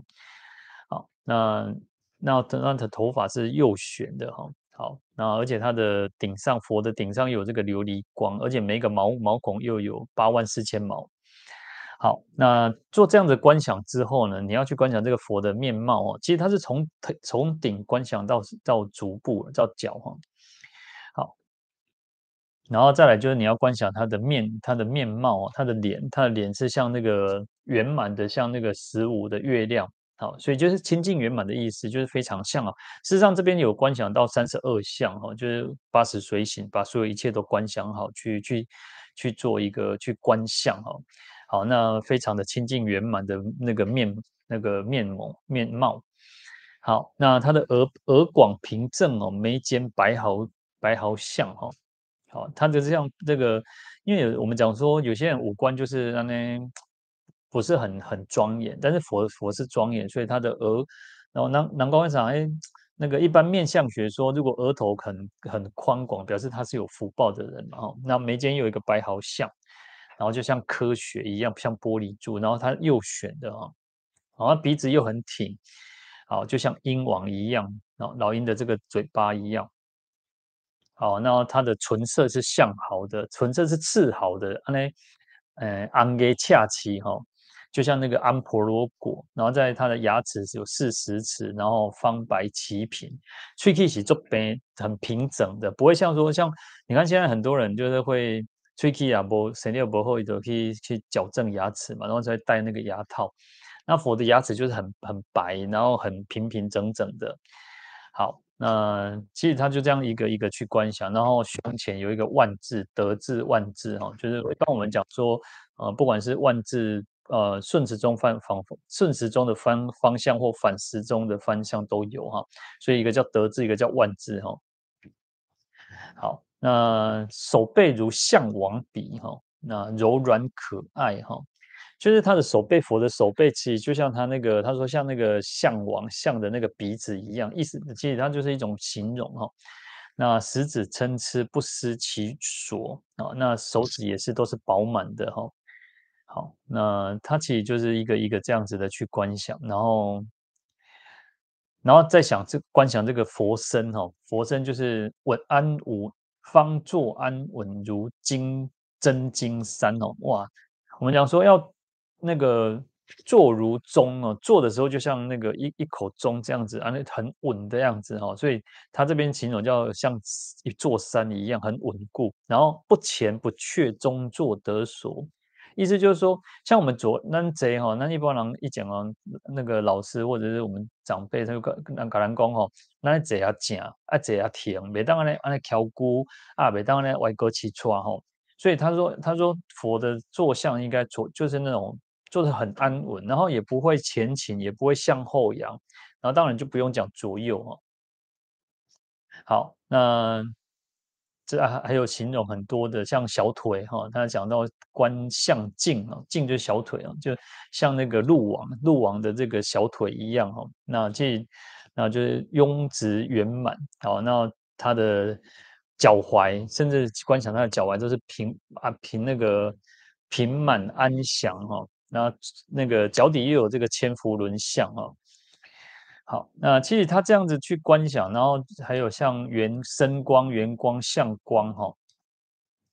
好，那那那它头发是右旋的哈。好，那而且它的顶上佛的顶上有这个琉璃光，而且每个毛毛孔又有八万四千毛。好，那做这样的观想之后呢，你要去观想这个佛的面貌哦。其实它是从从顶观想到到足部到脚哈。好，然后再来就是你要观想他的面，他的面貌哦，他的脸，他的脸是像那个圆满的，像那个十五的月亮。好，所以就是清净圆满的意思，就是非常像啊。事实上这边有观想到三十二相哈，就是八十随行，把所有一切都观想好，去去去做一个去观相哈。好，那非常的清净圆满的那个面，那个面貌面貌。好，那他的额额广平正哦，眉间白毫白毫相哈。好，他的这样这个，因为我们讲说有些人五官就是那不是很很庄严，但是佛佛是庄严，所以他的额，然后南南高院长哎，那个一般面相学说，如果额头很很宽广，表示他是有福报的人嘛哈。那眉间有一个白毫相。然后就像科学一样，像玻璃珠，然后他又旋的啊，然后鼻子又很挺，好，就像鹰王一样，然后老鹰的这个嘴巴一样，好，那它的唇色是象毫的，唇色是赤毫的，安呢，呃，安给恰奇哈，就像那个安婆罗果，然后在它的牙齿是有四十齿，然后方白齐平，喙齿是这边很平整的，不会像说像你看现在很多人就是会。喙齿啊，不，神力不厚，就可以去矫正牙齿嘛，然后再戴那个牙套。那佛的牙齿就是很很白，然后很平平整整的。好，那其实他就这样一个一个去观想，然后胸前有一个万字，德智万字哈，就是帮我们讲说，呃，不管是万字，呃，顺时钟方方顺时钟的方方向或反时钟的方向都有哈，所以一个叫德字，一个叫万字哈。好。那手背如象王鼻哈，那柔软可爱哈，就是他的手背，佛的手背其实就像他那个，他说像那个象王象的那个鼻子一样，意思其实它就是一种形容哈。那十指参差不失其所啊，那手指也是都是饱满的哈。好，那他其实就是一个一个这样子的去观想，然后，然后再想这观想这个佛身哈，佛身就是稳安无。方坐安稳如金真金山哦，哇！我们讲说要那个坐如钟哦，坐的时候就像那个一一口钟这样子啊，那很稳的样子哦，所以他这边形容叫像一座山一样很稳固，然后不前不却，中坐得所。意思就是说，像我们左那贼哈，那一般人一讲哦，那个老师或者是我们长辈，他就跟跟人讲吼，那贼啊静，啊贼啊停，每当呢安尼敲鼓啊，每当呢歪歌起错吼，所以他说他说佛的坐相应该坐就是那种坐得很安稳，然后也不会前倾，也不会向后仰，然后当然就不用讲左右哦。好，那。这啊还有形容很多的，像小腿哈，他讲到观相劲啊，劲就是小腿啊，就像那个鹿王，鹿王的这个小腿一样哈。那这那就是雍直圆满，好，那他的脚踝，甚至观想他的脚踝都是平啊平那个平满安详哈。那那个脚底又有这个千佛轮相哈。好，那其实他这样子去观想，然后还有像圆身光、圆光、相光哈，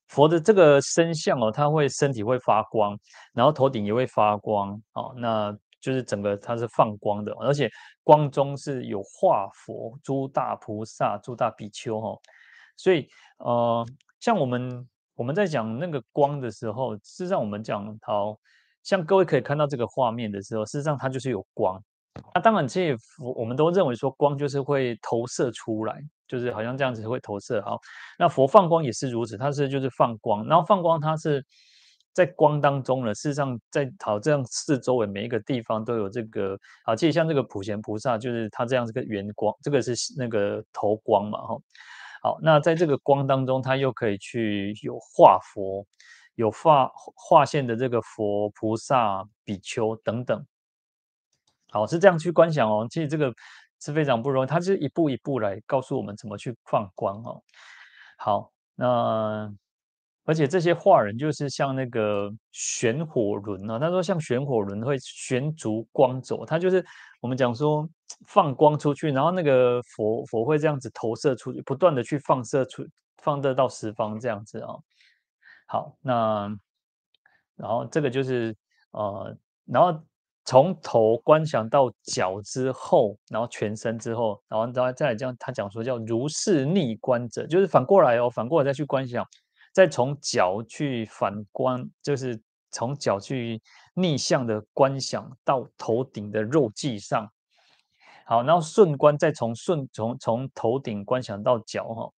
佛的这个身相哦，他会身体会发光，然后头顶也会发光，哦，那就是整个它是放光的，而且光中是有化佛、诸大菩萨、诸大比丘哈，所以呃，像我们我们在讲那个光的时候，事实上我们讲好像各位可以看到这个画面的时候，事实上它就是有光。那当然，这佛我们都认为说光就是会投射出来，就是好像这样子会投射。好，那佛放光也是如此，它是就是放光，然后放光它是在光当中呢。事实上，在好这样四周围每一个地方都有这个好，其实像这个普贤菩萨，就是他这样这个圆光，这个是那个头光嘛，哈。好，那在这个光当中，它又可以去有化佛，有化化现的这个佛菩萨、比丘等等。好，是这样去观想哦。其实这个是非常不容易，它是一步一步来告诉我们怎么去放光哦。好，那而且这些画人就是像那个旋火轮啊，他说像旋火轮会旋足光走，它就是我们讲说放光出去，然后那个佛佛会这样子投射出去，不断的去放射出，放射到十方这样子啊。好，那然后这个就是。呃，然后从头观想到脚之后，然后全身之后，然后再再来讲，他讲说叫如是逆观者，就是反过来哦，反过来再去观想，再从脚去反观，就是从脚去逆向的观想到头顶的肉际上。好，然后顺观，再从顺从从头顶观想到脚哈。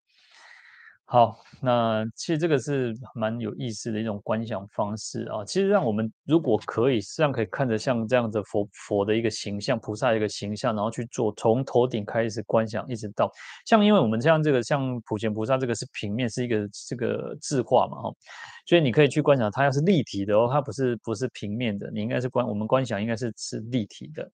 好，那其实这个是蛮有意思的一种观想方式啊。其实让我们如果可以，实际上可以看着像这样子佛佛的一个形象，菩萨一个形象，然后去做从头顶开始观想，一直到像因为我们像这个像普贤菩萨这个是平面，是一个这个字画嘛哈，所以你可以去观想它要是立体的哦，它不是不是平面的，你应该是观我们观想应该是是立体的。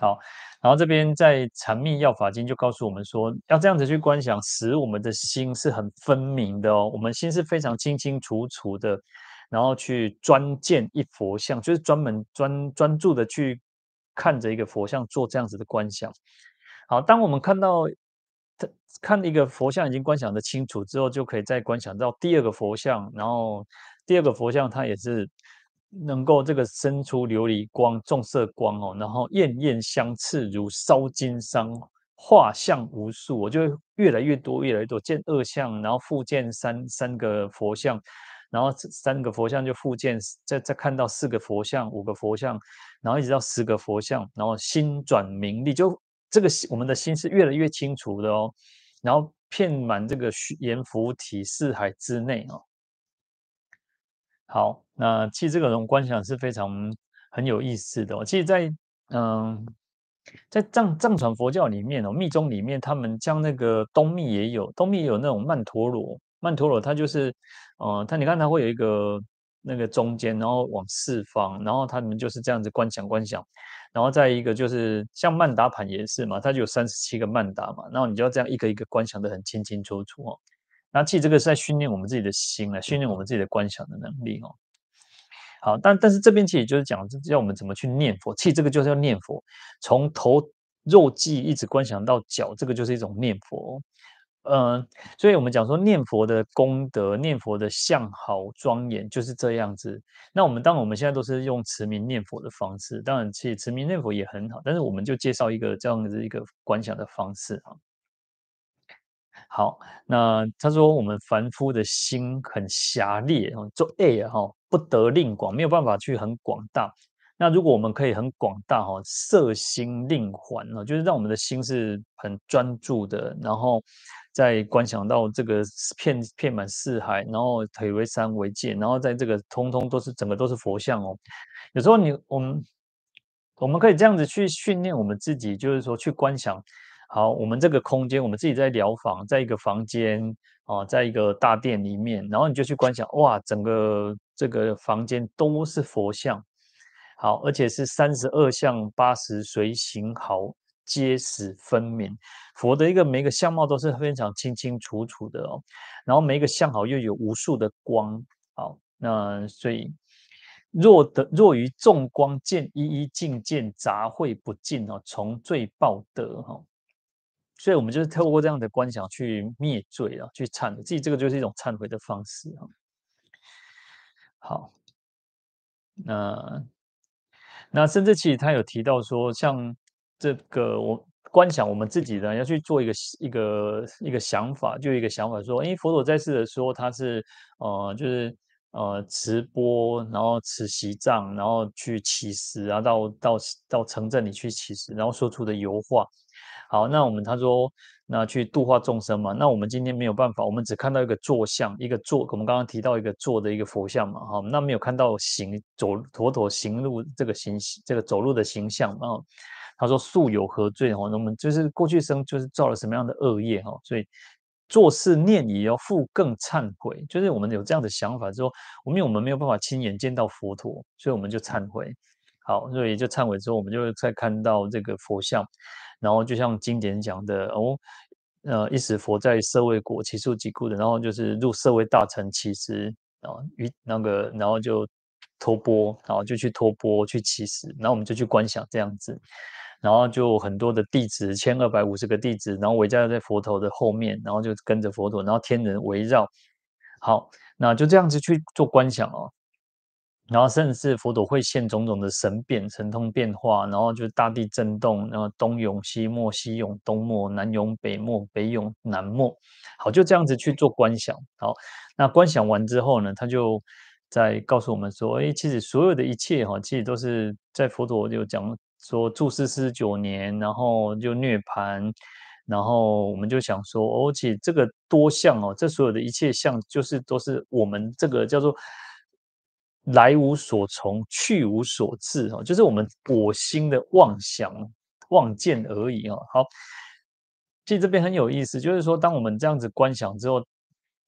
好，然后这边在《禅密要法经》就告诉我们说，要这样子去观想，使我们的心是很分明的哦。我们心是非常清清楚楚的，然后去专见一佛像，就是专门专专注的去看着一个佛像，做这样子的观想。好，当我们看到看一个佛像已经观想的清楚之后，就可以再观想到第二个佛像，然后第二个佛像它也是。能够这个生出琉璃光、众色光哦，然后焰焰相次如烧金桑，画像无数，我就越来越多，越来越多，见二相，然后复见三三个佛像，然后三个佛像就复见，再再看到四个佛像、五个佛像，然后一直到十个佛像，然后心转明利，就这个我们的心是越来越清楚的哦，然后遍满这个阎浮提四海之内哦。好，那其实这个种观想是非常很有意思的哦。其实在，嗯，在藏藏传佛教里面哦，密宗里面，他们将那个东密也有，东密也有那种曼陀罗，曼陀罗它就是，呃，它你看它会有一个那个中间，然后往四方，然后他们就是这样子观想观想，然后再一个就是像曼达盘也是嘛，它就有三十七个曼达嘛，然后你就要这样一个一个观想的很清清楚楚哦。那其实这个是在训练我们自己的心来训练我们自己的观想的能力哦。好，但但是这边其实就是讲，要我们怎么去念佛。其实这个就是要念佛，从头肉际一直观想到脚，这个就是一种念佛。嗯，所以我们讲说念佛的功德，念佛的相好庄严就是这样子。那我们当然我们现在都是用持名念佛的方式，当然其实持名念佛也很好，但是我们就介绍一个这样子一个观想的方式啊。好，那他说我们凡夫的心很狭劣，做 A 哈，不得令广，没有办法去很广大。那如果我们可以很广大哈，摄心令缓啊，就是让我们的心是很专注的，然后再观想到这个片片满四海，然后腿为山为界，然后在这个通通都是整个都是佛像哦。有时候你我们我们可以这样子去训练我们自己，就是说去观想。好，我们这个空间，我们自己在疗房，在一个房间啊，在一个大殿里面，然后你就去观想，哇，整个这个房间都是佛像，好，而且是三十二相八十随行好，皆实分明。佛的一个每一个相貌都是非常清清楚楚的哦，然后每一个相好又有无数的光，好，那所以若得若于众光见一一净见杂秽不尽哦，从罪报得哈。所以，我们就是透过这样的观想去灭罪啊，去忏悔。自己这个就是一种忏悔的方式啊。好，那那甚至其实他有提到说，像这个我观想我们自己呢，要去做一个一个一个想法，就一个想法说，诶，佛陀在世的时候，他是呃，就是呃持钵，然后持席杖，然后去乞食啊，到到到城镇里去乞食，然后说出的油画。好，那我们他说，那去度化众生嘛。那我们今天没有办法，我们只看到一个坐像，一个坐。我们刚刚提到一个坐的一个佛像嘛，哈，那没有看到行走妥妥行路这个形这个走路的形象啊。他说素有何罪？哈，那我们就是过去生就是造了什么样的恶业哈，所以做事念也要复更忏悔。就是我们有这样的想法之后，我们我们没有办法亲眼见到佛陀，所以我们就忏悔。好，所以就忏悔之后，我们就再看到这个佛像。然后就像经典讲的哦，呃，一时佛在舍卫国，其树给孤的，然后就是入舍卫大城乞食啊，于那个，然后就托钵，然后就去托钵去乞食，然后我们就去观想这样子，然后就很多的弟子，千二百五十个弟子，然后围在在佛头的后面，然后就跟着佛陀，然后天人围绕，好，那就这样子去做观想哦。然后甚至是佛陀会现种种的神变、神通变化，然后就大地震动，然后东涌西没，西涌东没，南涌北没，北涌南没。好，就这样子去做观想。好，那观想完之后呢，他就再告诉我们说：哎，其实所有的一切哈，其实都是在佛陀就讲说住世四十九年，然后就涅槃，然后我们就想说，哦，其实这个多相哦，这所有的一切相，就是都是我们这个叫做。来无所从，去无所至，哦，就是我们我心的妄想、妄见而已，哦。好，其实这边很有意思，就是说，当我们这样子观想之后，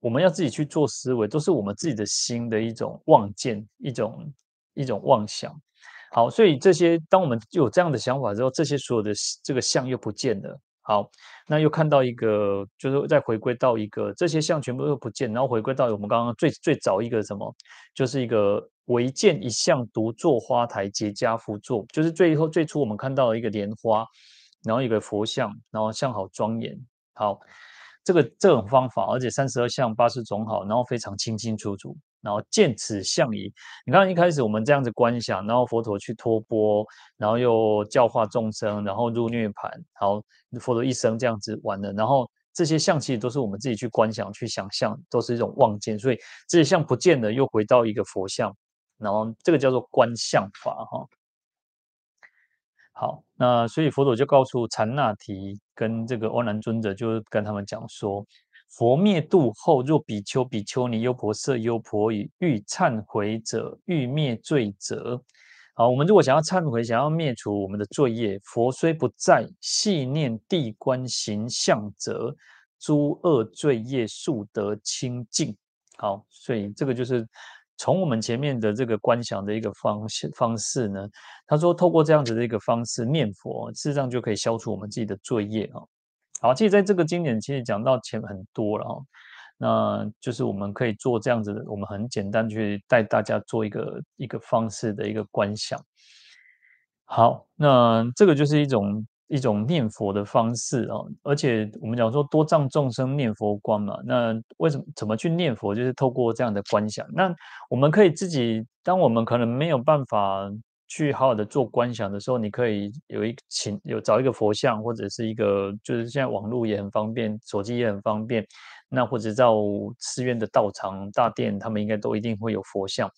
我们要自己去做思维，都是我们自己的心的一种妄见，一种一种妄想。好，所以这些，当我们有这样的想法之后，这些所有的这个相又不见了。好，那又看到一个，就是再回归到一个，这些相全部都不见，然后回归到我们刚刚最最早一个什么，就是一个唯见一相独坐花台结跏趺坐，就是最后最初我们看到的一个莲花，然后一个佛像，然后相好庄严。好，这个这种方法，而且三十二相八十种好，然后非常清清楚楚。然后见此相矣。你看一开始我们这样子观想，然后佛陀去托钵，然后又教化众生，然后入涅槃。好，佛陀一生这样子完了，然后这些相其实都是我们自己去观想、去想象，都是一种妄见。所以这些相不见了，又回到一个佛像，然后这个叫做观相法哈。好，那所以佛陀就告诉禅那提跟这个欧南尊者，就跟他们讲说。佛灭度后，若比丘、比丘尼、优婆塞、优婆夷欲忏悔者，欲灭罪者，好，我们如果想要忏悔，想要灭除我们的罪业，佛虽不在，系念地观形象者，诸恶罪业速得清净。好，所以这个就是从我们前面的这个观想的一个方式方式呢。他说，透过这样子的一个方式念佛，事实上就可以消除我们自己的罪业啊。好，其实在这个经典其实讲到前很多了哈，那就是我们可以做这样子的，我们很简单去带大家做一个一个方式的一个观想。好，那这个就是一种一种念佛的方式啊，而且我们讲说多障众生念佛观嘛，那为什么怎么去念佛？就是透过这样的观想。那我们可以自己，当我们可能没有办法。去好好的做观想的时候，你可以有一请有找一个佛像，或者是一个就是现在网络也很方便，手机也很方便。那或者到寺院的道场大殿，他们应该都一定会有佛像。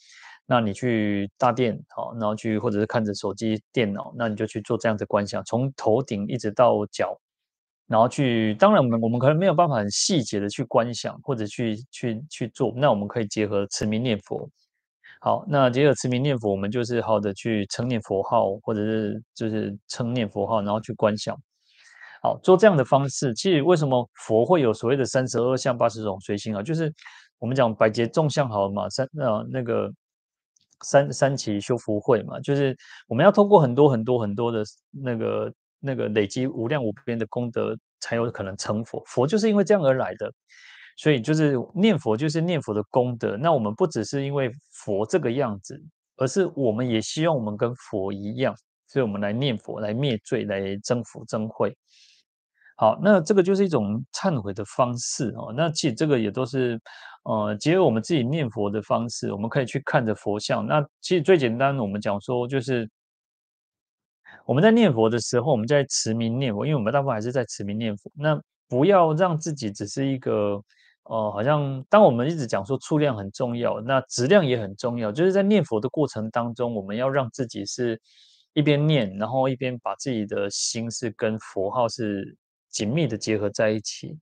那你去大殿好，然后去或者是看着手机电脑，那你就去做这样子观想，从头顶一直到脚，然后去。当然，我们我们可能没有办法很细节的去观想，或者去去去做。那我们可以结合持名念佛。好，那结合持名念佛，我们就是好的去称念佛号，或者是就是称念佛号，然后去观想。好，做这样的方式，其实为什么佛会有所谓的三十二相八十种随心啊？就是我们讲百劫众相好嘛，三呃那个三三期修福慧嘛，就是我们要通过很多很多很多的那个那个累积无量无边的功德，才有可能成佛。佛就是因为这样而来的。所以就是念佛，就是念佛的功德。那我们不只是因为佛这个样子，而是我们也希望我们跟佛一样，所以我们来念佛，来灭罪，来增福增慧。好，那这个就是一种忏悔的方式哦。那其实这个也都是呃，结合我们自己念佛的方式，我们可以去看着佛像。那其实最简单，我们讲说就是我们在念佛的时候，我们在持名念佛，因为我们大部分还是在持名念佛。那不要让自己只是一个。呃，好像当我们一直讲说数量很重要，那质量也很重要。就是在念佛的过程当中，我们要让自己是一边念，然后一边把自己的心是跟佛号是紧密的结合在一起，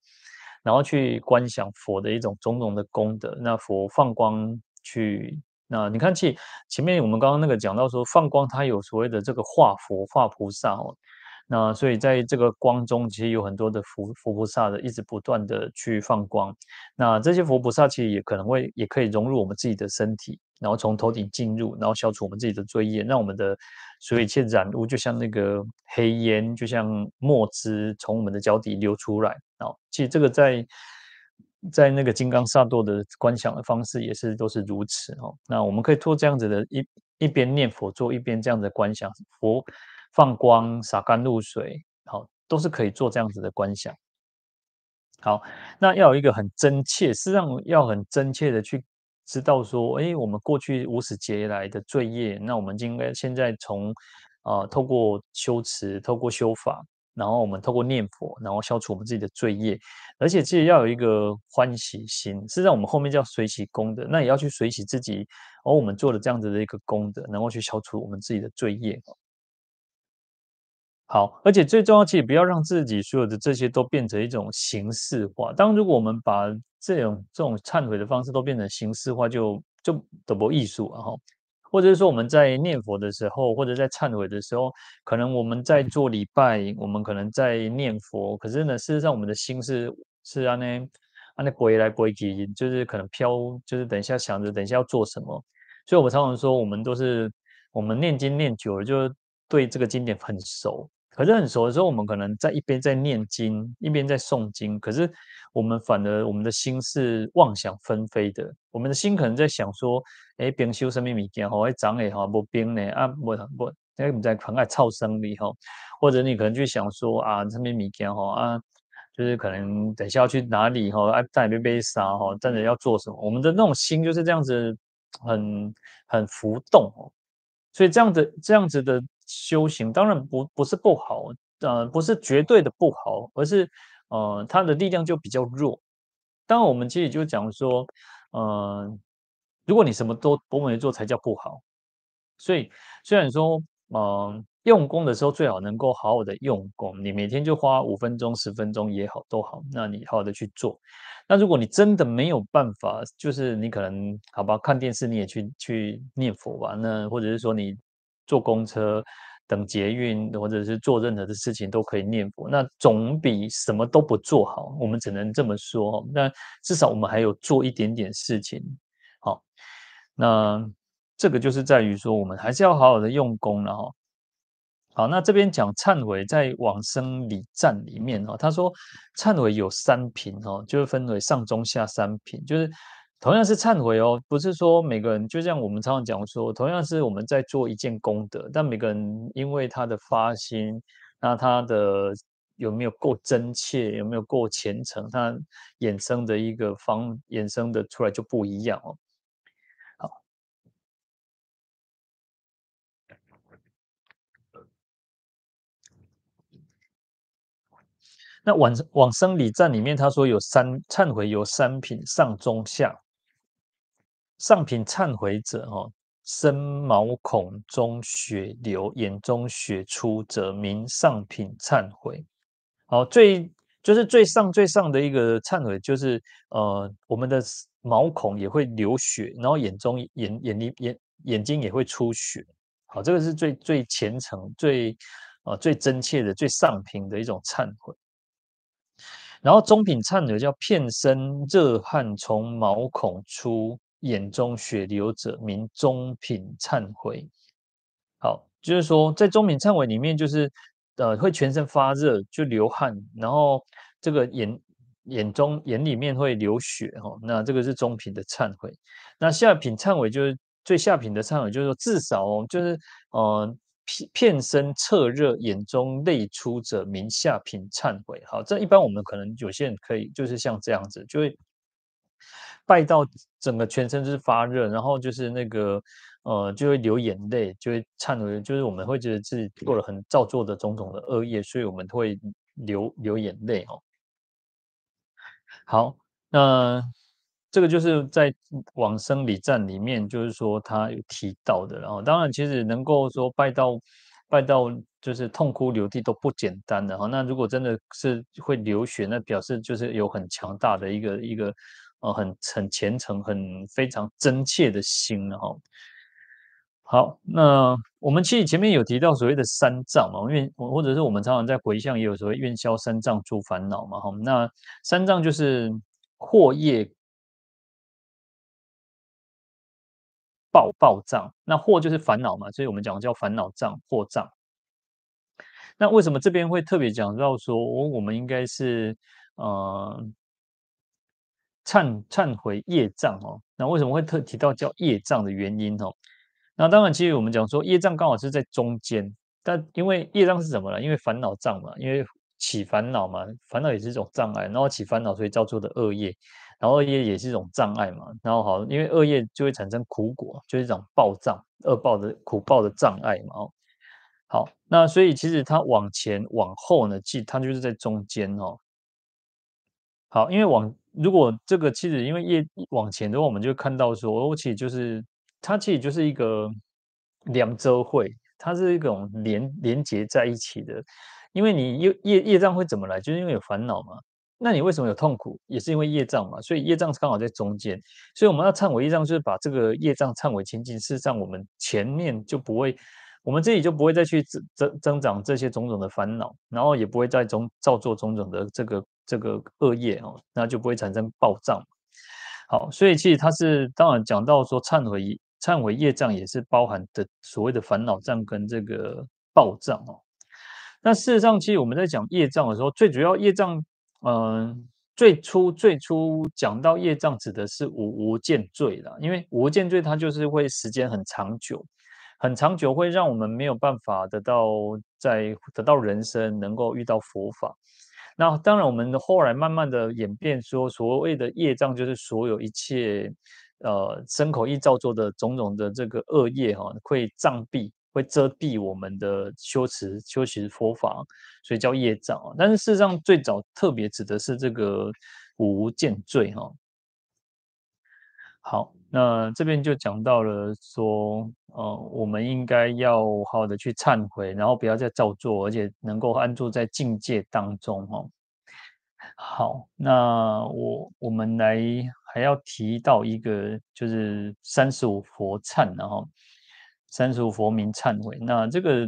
然后去观想佛的一种种种的功德。那佛放光去，那你看，其前面我们刚刚那个讲到说放光，它有所谓的这个化佛、化菩萨哦。那所以在这个光中，其实有很多的佛佛菩萨的一直不断的去放光。那这些佛菩萨其实也可能会也可以融入我们自己的身体，然后从头顶进入，然后消除我们自己的罪业，让我们的所有一切染污就像那个黑烟，就像墨汁从我们的脚底流出来。啊，其实这个在在那个金刚萨埵的观想的方式也是都是如此哦。那我们可以做这样子的一一边念佛做一边这样的观想佛。放光、洒甘露水，好，都是可以做这样子的观想。好，那要有一个很真切，实际上要很真切的去知道说，哎，我们过去无始劫来的罪业，那我们就应该现在从啊、透过修持，透过修法，然后我们透过念佛，然后消除我们自己的罪业，而且其实要有一个欢喜心，是在我们后面叫随喜功德，那也要去随喜自己，而、我们做了这样子的一个功德，能够去消除我们自己的罪业。好，而且最重要，其实不要让自己所有的这些都变成一种形式化。当如果我们把这种这种忏悔的方式都变成形式化，就就得不艺术了哈。或者是说我们在念佛的时候，或者在忏悔的时候，可能我们在做礼拜，我们可能在念佛，可是呢，事实上我们的心是是按呢按呢归来归去，就是可能飘，就是等一下想着等一下要做什么。所以我常常说，我们都是我们念经念久了，就对这个经典很熟。可是很熟的时候，我们可能在一边在念经，一边在诵经。可是我们反而我们的心是妄想纷飞的。我们的心可能在想说：“哎，边修什么物件？吼，哎，长哎哈不边呢？啊，不不，哎，我们在狂爱操生理哈。或者你可能去想说啊，什么物件哈啊，就是可能等下要去哪里哈？啊，在哪边被杀哈？站着要做什么？我们的那种心就是这样子很，很很浮动哦。所以这样子这样子的。修行当然不不是不好，呃，不是绝对的不好，而是呃，它的力量就比较弱。当然，我们其实就讲说，呃，如果你什么都不没做，才叫不好。所以，虽然说，呃，用功的时候最好能够好好的用功，你每天就花五分钟、十分钟也好，都好，那你好好的去做。那如果你真的没有办法，就是你可能好吧，看电视你也去去念佛吧，那或者是说你。坐公车、等捷运，或者是做任何的事情都可以念佛，那总比什么都不做好。我们只能这么说。那至少我们还有做一点点事情。好，那这个就是在于说，我们还是要好好的用功了哈。好，那这边讲忏悔，在往生礼赞里面哈，他说忏悔有三品哈，就是分为上中下三品，就是。同样是忏悔哦，不是说每个人就像我们常常讲说，同样是我们在做一件功德，但每个人因为他的发心，那他的有没有够真切，有没有够虔诚，他衍生的一个方衍生的出来就不一样哦。好，那往往生礼赞里面他说有三忏悔有三品，上中下。上品忏悔者，哦，身毛孔中血流，眼中血出者，名上品忏悔。好，最就是最上最上的一个忏悔，就是呃，我们的毛孔也会流血，然后眼中眼眼里眼眼睛也会出血。好，这个是最最虔诚、最呃最真切的、最上品的一种忏悔。然后中品忏悔叫遍身热汗从毛孔出。眼中血流者，名中品忏悔。好，就是说，在中品忏悔里面，就是呃，会全身发热，就流汗，然后这个眼眼中眼里面会流血哈。那这个是中品的忏悔。那下品忏悔就是最下品的忏悔，就是说至少哦，就是呃，遍遍身侧热，眼中泪出者，名下品忏悔。好，这一般我们可能有些人可以就是像这样子，就会。拜到整个全身就是发热，然后就是那个呃，就会流眼泪，就会忏悔，就是我们会觉得自己做了很造作的种种的恶业，所以我们会流流眼泪哦。好，那这个就是在往生礼赞里面，就是说他有提到的，然后当然其实能够说拜到拜到就是痛哭流涕都不简单的哈。那如果真的是会流血，那表示就是有很强大的一个一个。呃，很很虔诚，很非常真切的心了哈。好，那我们其实前面有提到所谓的三障嘛，因为或者是我们常常在回向也有所谓愿消三障诸烦恼嘛哈。那三障就是惑业报报障，那惑就是烦恼嘛，所以我们讲叫烦恼障、惑障。那为什么这边会特别讲到说，我们应该是呃。忏忏悔业障哦，那为什么会特提到叫业障的原因哦？那当然，其实我们讲说业障刚好是在中间，但因为业障是什么呢？因为烦恼障嘛，因为起烦恼嘛，烦恼也是一种障碍，然后起烦恼所以造作的恶业。然后恶业也是一种障碍嘛，然后好，因为恶业就会产生苦果，就是一种报障、恶报的苦报的障碍嘛。哦，好，那所以其实它往前往后呢，其实它就是在中间哦。好，因为往如果这个其实因为业往前的话，我们就看到说，其实就是它其实就是一个两周会，它是一种连连接在一起的。因为你业业业障会怎么来？就是因为有烦恼嘛。那你为什么有痛苦？也是因为业障嘛。所以业障刚好在中间。所以我们要忏悔业障，就是把这个业障忏悔清净。事实上，我们前面就不会，我们自己就不会再去增增增长这些种种的烦恼，然后也不会再中造作种种的这个这个恶业哦，那就不会产生暴障。好，所以其实它是当然讲到说忏悔忏悔业障，也是包含的所谓的烦恼障跟这个暴障哦。那事实上，其实我们在讲业障的时候，最主要业障，嗯、最初最初讲到业障指的是无无间罪啦，因为无间罪它就是会时间很长久，很长久会让我们没有办法得到在得到人生，能够遇到佛法。那当然，我们后来慢慢的演变说，所谓的业障就是所有一切，呃，身口意造作的种种的这个恶业哈，会障蔽。会遮蔽我们的修持修持佛法，所以叫业障。但是事实上，最早特别指的是这个无间罪哈。好，那这边就讲到了说，呃，我们应该要好好的去忏悔，然后不要再造作，而且能够安住在境界当中哈。好，那我我们来还要提到一个，就是三十五佛忏然后。三十五佛名忏悔，那这个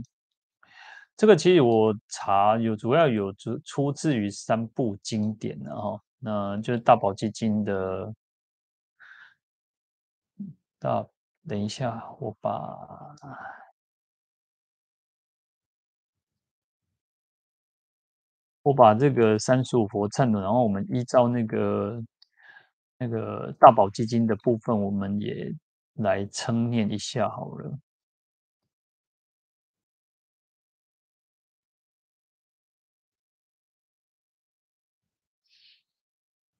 这个其实我查有主要有出出自于三部经典的哈，那就是大宝积经的那。等一下，我把我把这个三十五佛忏的，然后我们依照那个那个大宝基金的部分，我们也来称念一下好了。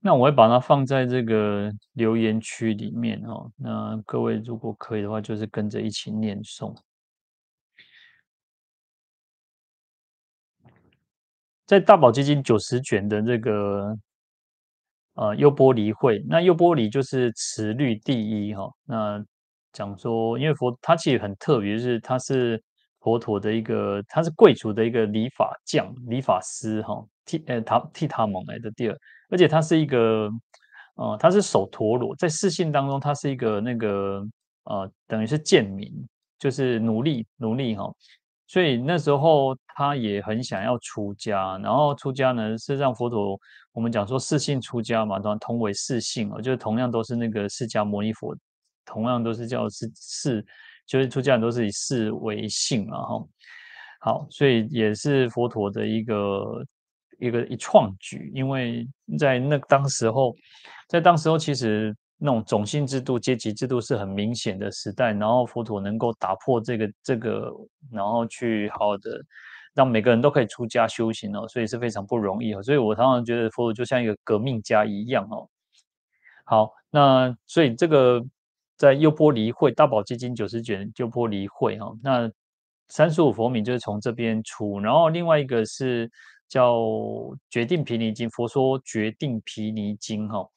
那我会把它放在这个留言区里面哦。那各位如果可以的话，就是跟着一起念诵。在大宝积经九十卷的这个呃优波离会，那优波离就是持律第一哈。那讲说，因为佛他其实很特别，就是他是佛陀的一个，他是贵族的一个理发匠、理发师哈。替呃他替他蒙来的第二。而且他是一个，呃，他是首陀罗，在释信当中，他是一个那个，呃，等于是贱民，就是奴隶，奴隶哈。所以那时候他也很想要出家，然后出家呢，是让佛陀，我们讲说释信出家嘛，同同为释信哦，就是同样都是那个释迦牟尼佛，同样都是叫是释，就是出家人都是以四为姓嘛哈。好，所以也是佛陀的一个。一个一创举，因为在那当时候，在当时候其实那种种姓制度、阶级制度是很明显的时代，然后佛陀能够打破这个这个，然后去好好的让每个人都可以出家修行哦，所以是非常不容易哦。所以我常常觉得佛陀就像一个革命家一样哦。好，那所以这个在优波离会大宝积经九十卷优波离会哈，那三十五佛名就是从这边出，然后另外一个是。叫决定毗尼经，佛说决定毗尼经哈。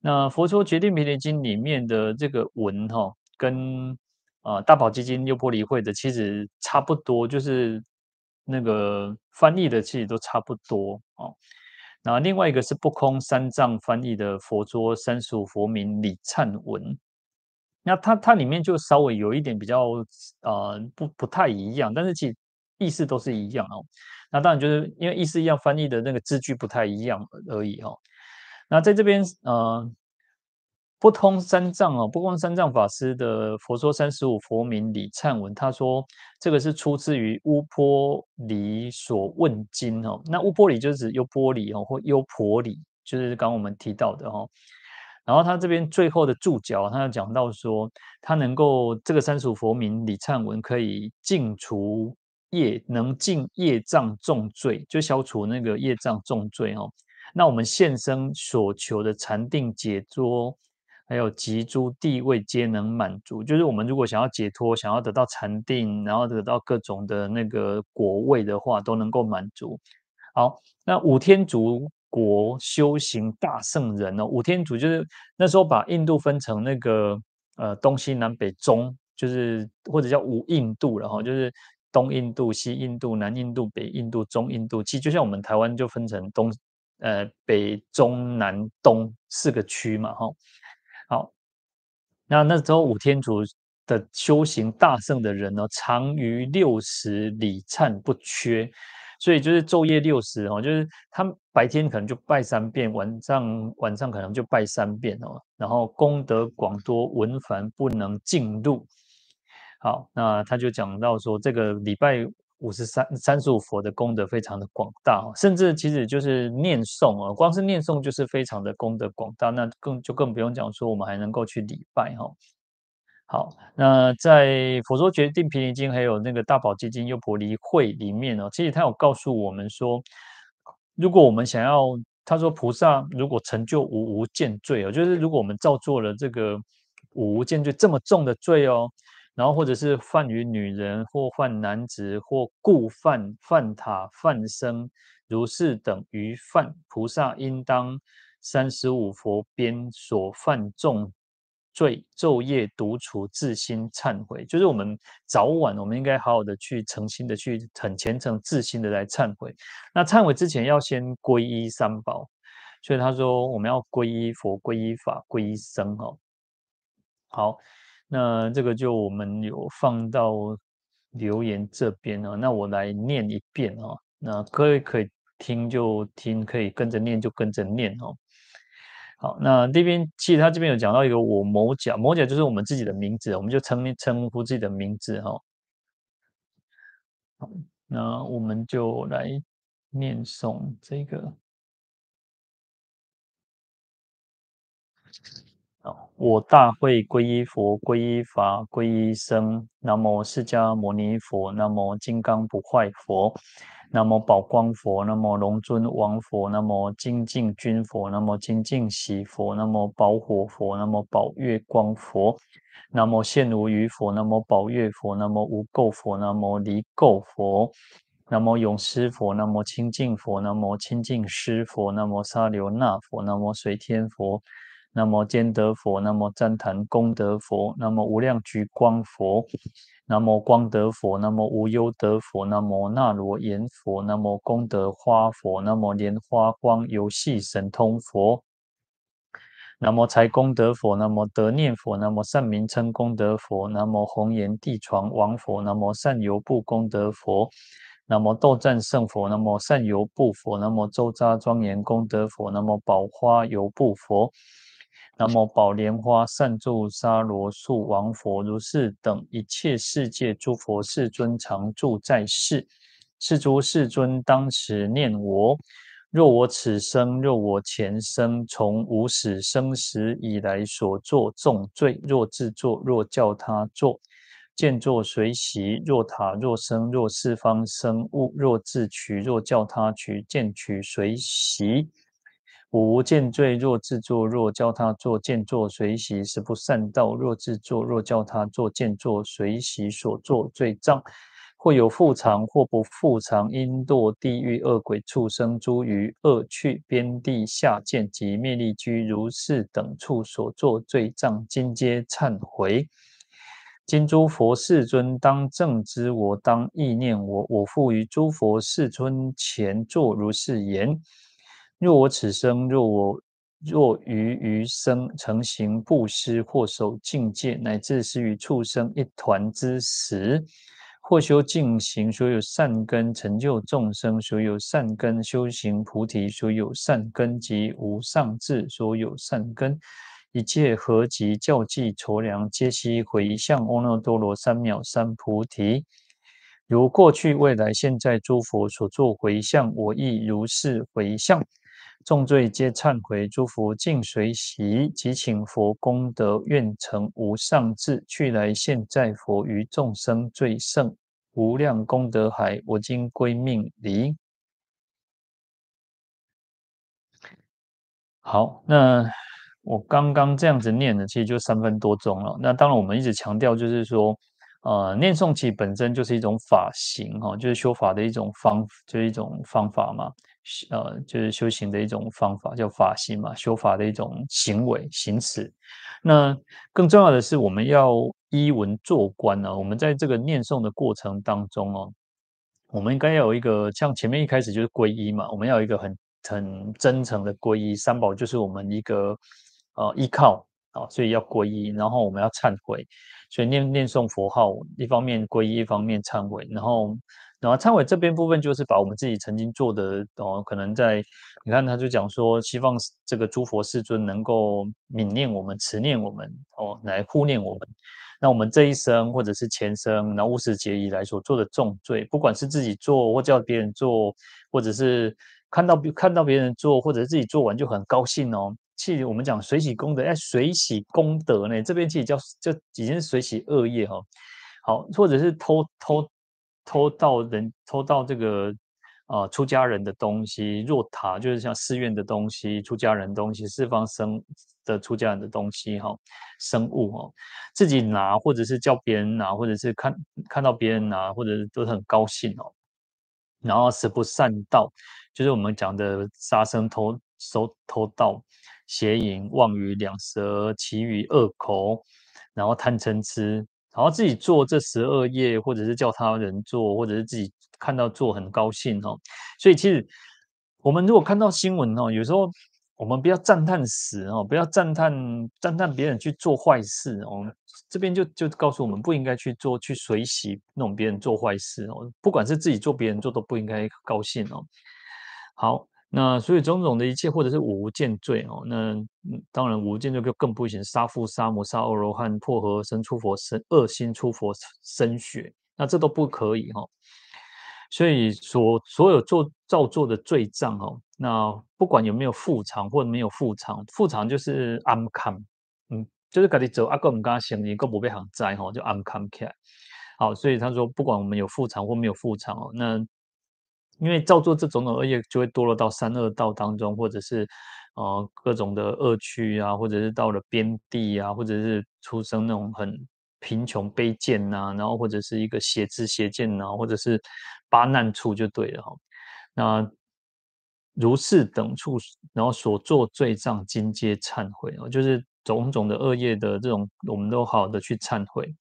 那佛说决定毗尼经里面的这个文哈，跟啊大宝积经优波离会的其实差不多，就是那个翻译的其实都差不多哦。那另外一个是不空三藏翻译的佛说三十五佛名礼忏文，那它它里面就稍微有一点比较、呃、不不太一样，但是其实意思都是一样哦。那当然就是因为意思一样，翻译的那个字句不太一样而已哈。那在这边呃，不通三藏哦，不空三藏法师的《佛说三十五佛名礼忏文》，他说这个是出自于乌波里所问经哦。那乌波里就是指优波里哦，或优婆里，就是刚刚我们提到的哈。然后他这边最后的注脚，他要讲到说，他能够这个三十五佛名礼忏文可以净除。业能尽业障重罪，就消除那个业障重罪哦。那我们现生所求的禅定解脱，还有极诸地位皆能满足。就是我们如果想要解脱，想要得到禅定，然后得到各种的那个果位的话，都能够满足。好，那五天竺国修行大圣人哦，五天竺就是那时候把印度分成那个呃东西南北中，就是或者叫五印度，然后就是东印度、西印度、南印度、北印度、中印度。其实就像我们台湾就分成东呃北中南东四个区嘛，哈。好，那那时候五天竺的修行大圣的人呢，常于六十里忏不缺。所以就是昼夜六十哦，就是他白天可能就拜三遍，晚上晚上可能就拜三遍哦。然后功德广多，文凡不能尽录。好，那他就讲到说，这个礼拜五十三三十五佛的功德非常的广大，甚至其实就是念诵啊，光是念诵就是非常的功德广大，那更就更不用讲说我们还能够去礼拜哈。好，那在《佛说决定毗尼经》还有那个《大宝积经》优婆离会里面呢，其实他有告诉我们说，如果我们想要，他说菩萨如果成就五无间罪哦，就是如果我们造作了这个五无间罪这么重的罪哦，然后或者是犯于女人或犯男子或故犯犯塔犯僧如是等于犯，菩萨应当三十五佛边所犯重。罪昼夜独处，自心忏悔，就是我们早晚，我们应该好好的去诚心的去很虔诚、自心的来忏悔。那忏悔之前要先皈依三宝，所以他说我们要皈依佛、皈依法、皈依僧哦。好，那这个就我们有放到留言这边哦。那我来念一遍哦。那各位可以听就听，可以跟着念就跟着念哦。好，那这边其实他这边有讲到一个我某甲，某甲就是我们自己的名字，我们就称称呼自己的名字哈。好，那我们就来念诵这个。我大会皈依佛，皈依法，皈依僧。南无释迦牟尼佛，南无金刚不坏佛。南无宝光佛，南无龙尊王佛，南无精进军佛，南无精进喜佛，南无宝火佛，南无宝月光佛，南无现无余佛，南无宝月佛，南无无垢佛，南无离垢佛，南无永师佛，南无清净佛，南无清净施佛，南无沙流那佛，南无随天佛，那么坚德佛，那么赞叹功德佛，那么无量觉光佛。南无光德佛，那么无忧德佛，南无那罗延佛，南无功德花佛，南无莲花光游戏神通佛，南无财功德佛，南无德念佛，南无善名称功德佛，南无红颜地床王佛，南无善游步功德佛，南无斗战胜佛，南无善游步佛，南无周匝庄严功德佛，南无宝花游步佛。南无宝莲花善住沙罗树王佛，如是等一切世界诸佛世尊常住在世。是诸世尊当时念我：若我此生，若我前生，从无始生时以来所作重罪，若自作，若教他作，见作随喜；若塔若生，若四方生物，若自取，若教他取，见取随喜。五无间罪，若自作，若教他作，见作随喜；是不善道，若自作，若教他作，见作随喜。所作罪障，或有覆藏，或不覆藏，应堕地狱、恶鬼、畜生、诸余恶趣、边地下贱及灭力居如是等处所作罪障，今皆忏悔。今诸佛世尊当正知我，当忆念我，我复于诸佛世尊前作如是言。若我此生，若我若于余生，成行布施，或守净戒，乃至施与畜生一团之时，或修净行，所有善根成就众生，所有善根修行菩提，所有善根及无上智，所有善根一切合集教济筹粮，皆悉回向阿耨多罗三藐三菩提。如过去未来现在诸佛所作回向，我亦如是回向。众罪皆忏悔，诸佛尽随喜，即请佛功德，愿成无上智，去来现在佛于众生最胜无量功德海，我今归命礼。好，那我刚刚这样子念的，其实就三分多钟了。那当然，我们一直强调就是说，呃，念诵其本身就是一种法行哈，就是修法的一种方，就是一种方法嘛。呃，就是修行的一种方法，叫法行嘛，修法的一种行为行持。那更重要的是，我们要依文做观呢。我们在这个念诵的过程当中哦，我们应该要有一个，像前面一开始就是皈依嘛，我们要有一个很很真诚的皈依。三宝就是我们一个呃依靠啊，所以要皈依。然后我们要忏悔，所以念念诵佛号，一方面皈依，一方面忏悔，然后。然后忏悔这边部分就是把我们自己曾经做的哦，可能在你看他就讲说，希望这个诸佛世尊能够悯念我们、慈念我们哦，来护念我们。那我们这一生或者是前生，然后无始劫以来所做的重罪，不管是自己做或叫别人做，或者是看到看到别人做，或者是自己做完就很高兴哦。其实我们讲随喜功德，哎，随喜功德呢，这边其实叫就已经是随喜恶业哈、哦。好，或者是偷偷。偷盗人偷盗这个啊、呃、出家人的东西，若塔就是像寺院的东西，出家人东西，四方生的出家人的东西哈、哦，生物哈、哦，自己拿或者是叫别人拿，或者是看看到别人拿，或者是都很高兴哦。然后十不善道，就是我们讲的杀生、偷收、偷盗、邪淫、妄语、两舌、其语、恶口，然后贪嗔痴。然后自己做这十二页，或者是叫他人做，或者是自己看到做很高兴哦。所以其实我们如果看到新闻哦，有时候我们不要赞叹死哦，不要赞叹赞叹别人去做坏事哦。这边就就告诉我们不应该去做，去随喜那种别人做坏事哦。不管是自己做，别人做都不应该高兴哦。好。那所以种种的一切，或者是五无间罪哦，那当然五无间罪就更不行，杀父杀母杀阿罗汉破和合生出佛身恶心出佛身血，那这都不可以哈、哦。所以所所有做造作的罪障哦，那不管有没有复偿或者没有复偿，复偿就是安康，嗯，就是赶紧走阿哥唔敢行，你个不被行灾哈，就安康起来。好，所以他说不管我们有复偿或没有复偿哦，那。因为造作这种种恶业，就会堕落到三恶道当中，或者是，呃，各种的恶趣啊，或者是到了边地啊，或者是出生那种很贫穷卑贱呐，然后或者是一个邪知邪见呐，或者是八难处就对了哈。那如是等处，然后所作罪障，今皆忏悔哦，就是种种的恶业的这种，我们都好好的去忏悔。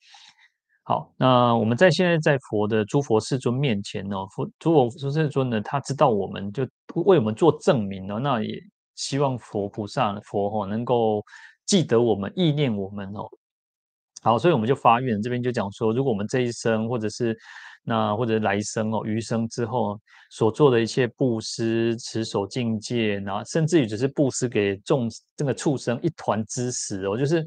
好，那我们在现在在佛的诸佛世尊面前呢，佛诸佛世尊呢，他知道我们就为我们做证明呢，那也希望佛菩萨佛哈能够记得我们，意念我们哦。好，所以我们就发愿，这边就讲说，如果我们这一生或者是那或者来生哦，余生之后所做的一切布施、持守境界，然后甚至于只是布施给众这个畜生一团之食哦，就是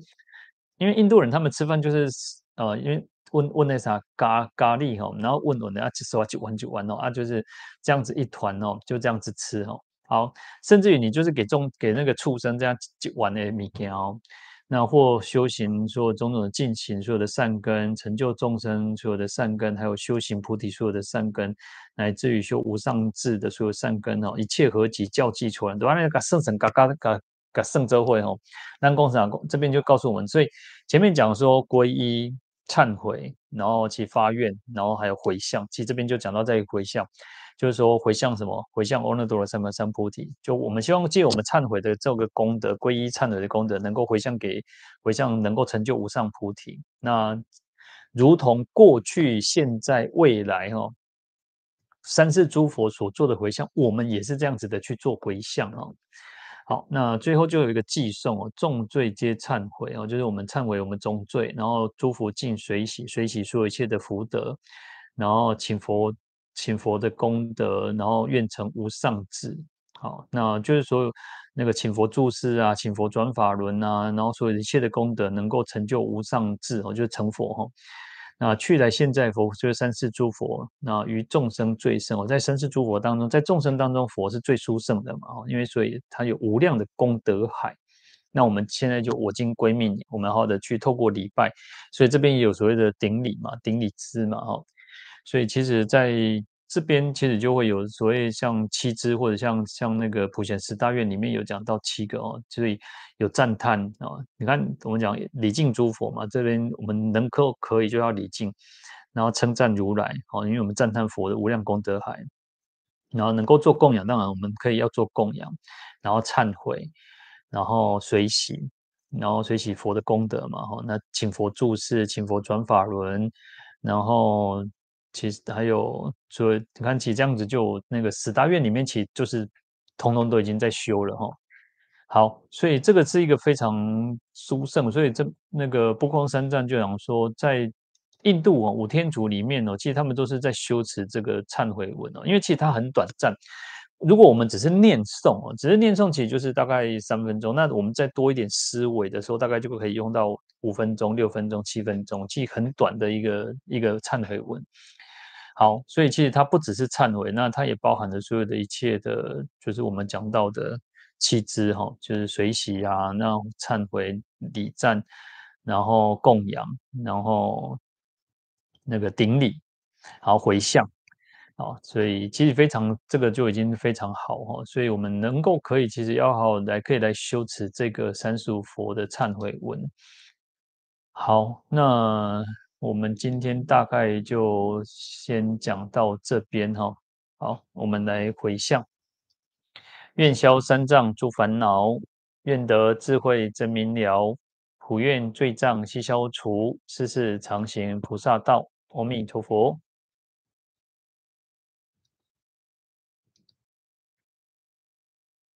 因为印度人他们吃饭就是呃，因为。问问那啥咖咖喱哈，然后问问的啊，其实我就玩就玩哦啊，就是这样子一团哦，就这样子吃哦。好，甚至于你就是给众给那个畜生这样就玩的物件哦，那或修行所有种种的进行所有的善根，成就众生所有的善根，还有修行菩提所有的善根，乃至于修无上智的所有善根哦，一切合集教济出来，都按那个圣神嘎嘎嘎嘎圣周会哦。南宫长这边就告诉我们，所以前面讲说皈依。忏悔，然后去发愿，然后还有回向。其实这边就讲到这个回向，就是说回向什么？回向阿耨多罗三藐三菩提。就我们希望借我们忏悔的这个功德，皈依忏悔的功德，能够回向给回向，能够成就无上菩提。那如同过去、现在、未来，哦，三世诸佛所做的回向，我们也是这样子的去做回向哦。好，那最后就有一个寄送哦，重罪皆忏悔哦，就是我们忏悔我们众罪，然后诸佛尽随喜，随喜所有一切的福德，然后请佛请佛的功德，然后愿成无上智。好，那就是说那个请佛注释啊，请佛转法轮啊，然后所有一切的功德能够成就无上智哦，就是成佛哈。那去了现在佛就是三世诸佛，那于众生最胜我，在三世诸佛当中，在众生当中，佛是最殊胜的嘛，因为所以他有无量的功德海。那我们现在就我今归命，我们好好的去透过礼拜，所以这边也有所谓的顶礼嘛，顶礼之嘛，哈。所以其实，在这边其实就会有所谓像七支，或者像像那个普贤十大愿里面有讲到七个哦，所以有赞叹哦。你看我们讲礼敬诸佛嘛，这边我们能够可以就要礼敬，然后称赞如来哦，因为我们赞叹佛的无量功德海，然后能够做供养，当然我们可以要做供养，然后忏悔，然后随喜。然后随喜佛的功德嘛，哈，那请佛住世，请佛转法轮，然后其实还有，所以你看，其实这样子就那个十大愿里面，其实就是通通都已经在修了，哈。好，所以这个是一个非常殊胜，所以这那个不光三藏就讲说，在印度啊，五天族里面哦，其实他们都是在修持这个忏悔文哦，因为其实它很短暂。如果我们只是念诵哦，只是念诵，其实就是大概三分钟。那我们再多一点思维的时候，大概就可以用到五分钟、六分钟、七分钟，其实很短的一个一个忏悔文。好，所以其实它不只是忏悔，那它也包含了所有的一切的，就是我们讲到的七支哈，就是随喜啊，那忏悔、礼赞，然后供养，然后那个顶礼，好回向。啊，所以其实非常这个就已经非常好哈，所以我们能够可以其实要好好来可以来修持这个三十五佛的忏悔文。好，那我们今天大概就先讲到这边哈。好，我们来回向，愿消三障诸烦恼，愿得智慧真明了，普愿罪障悉消除，世世常行菩萨道。阿弥陀佛。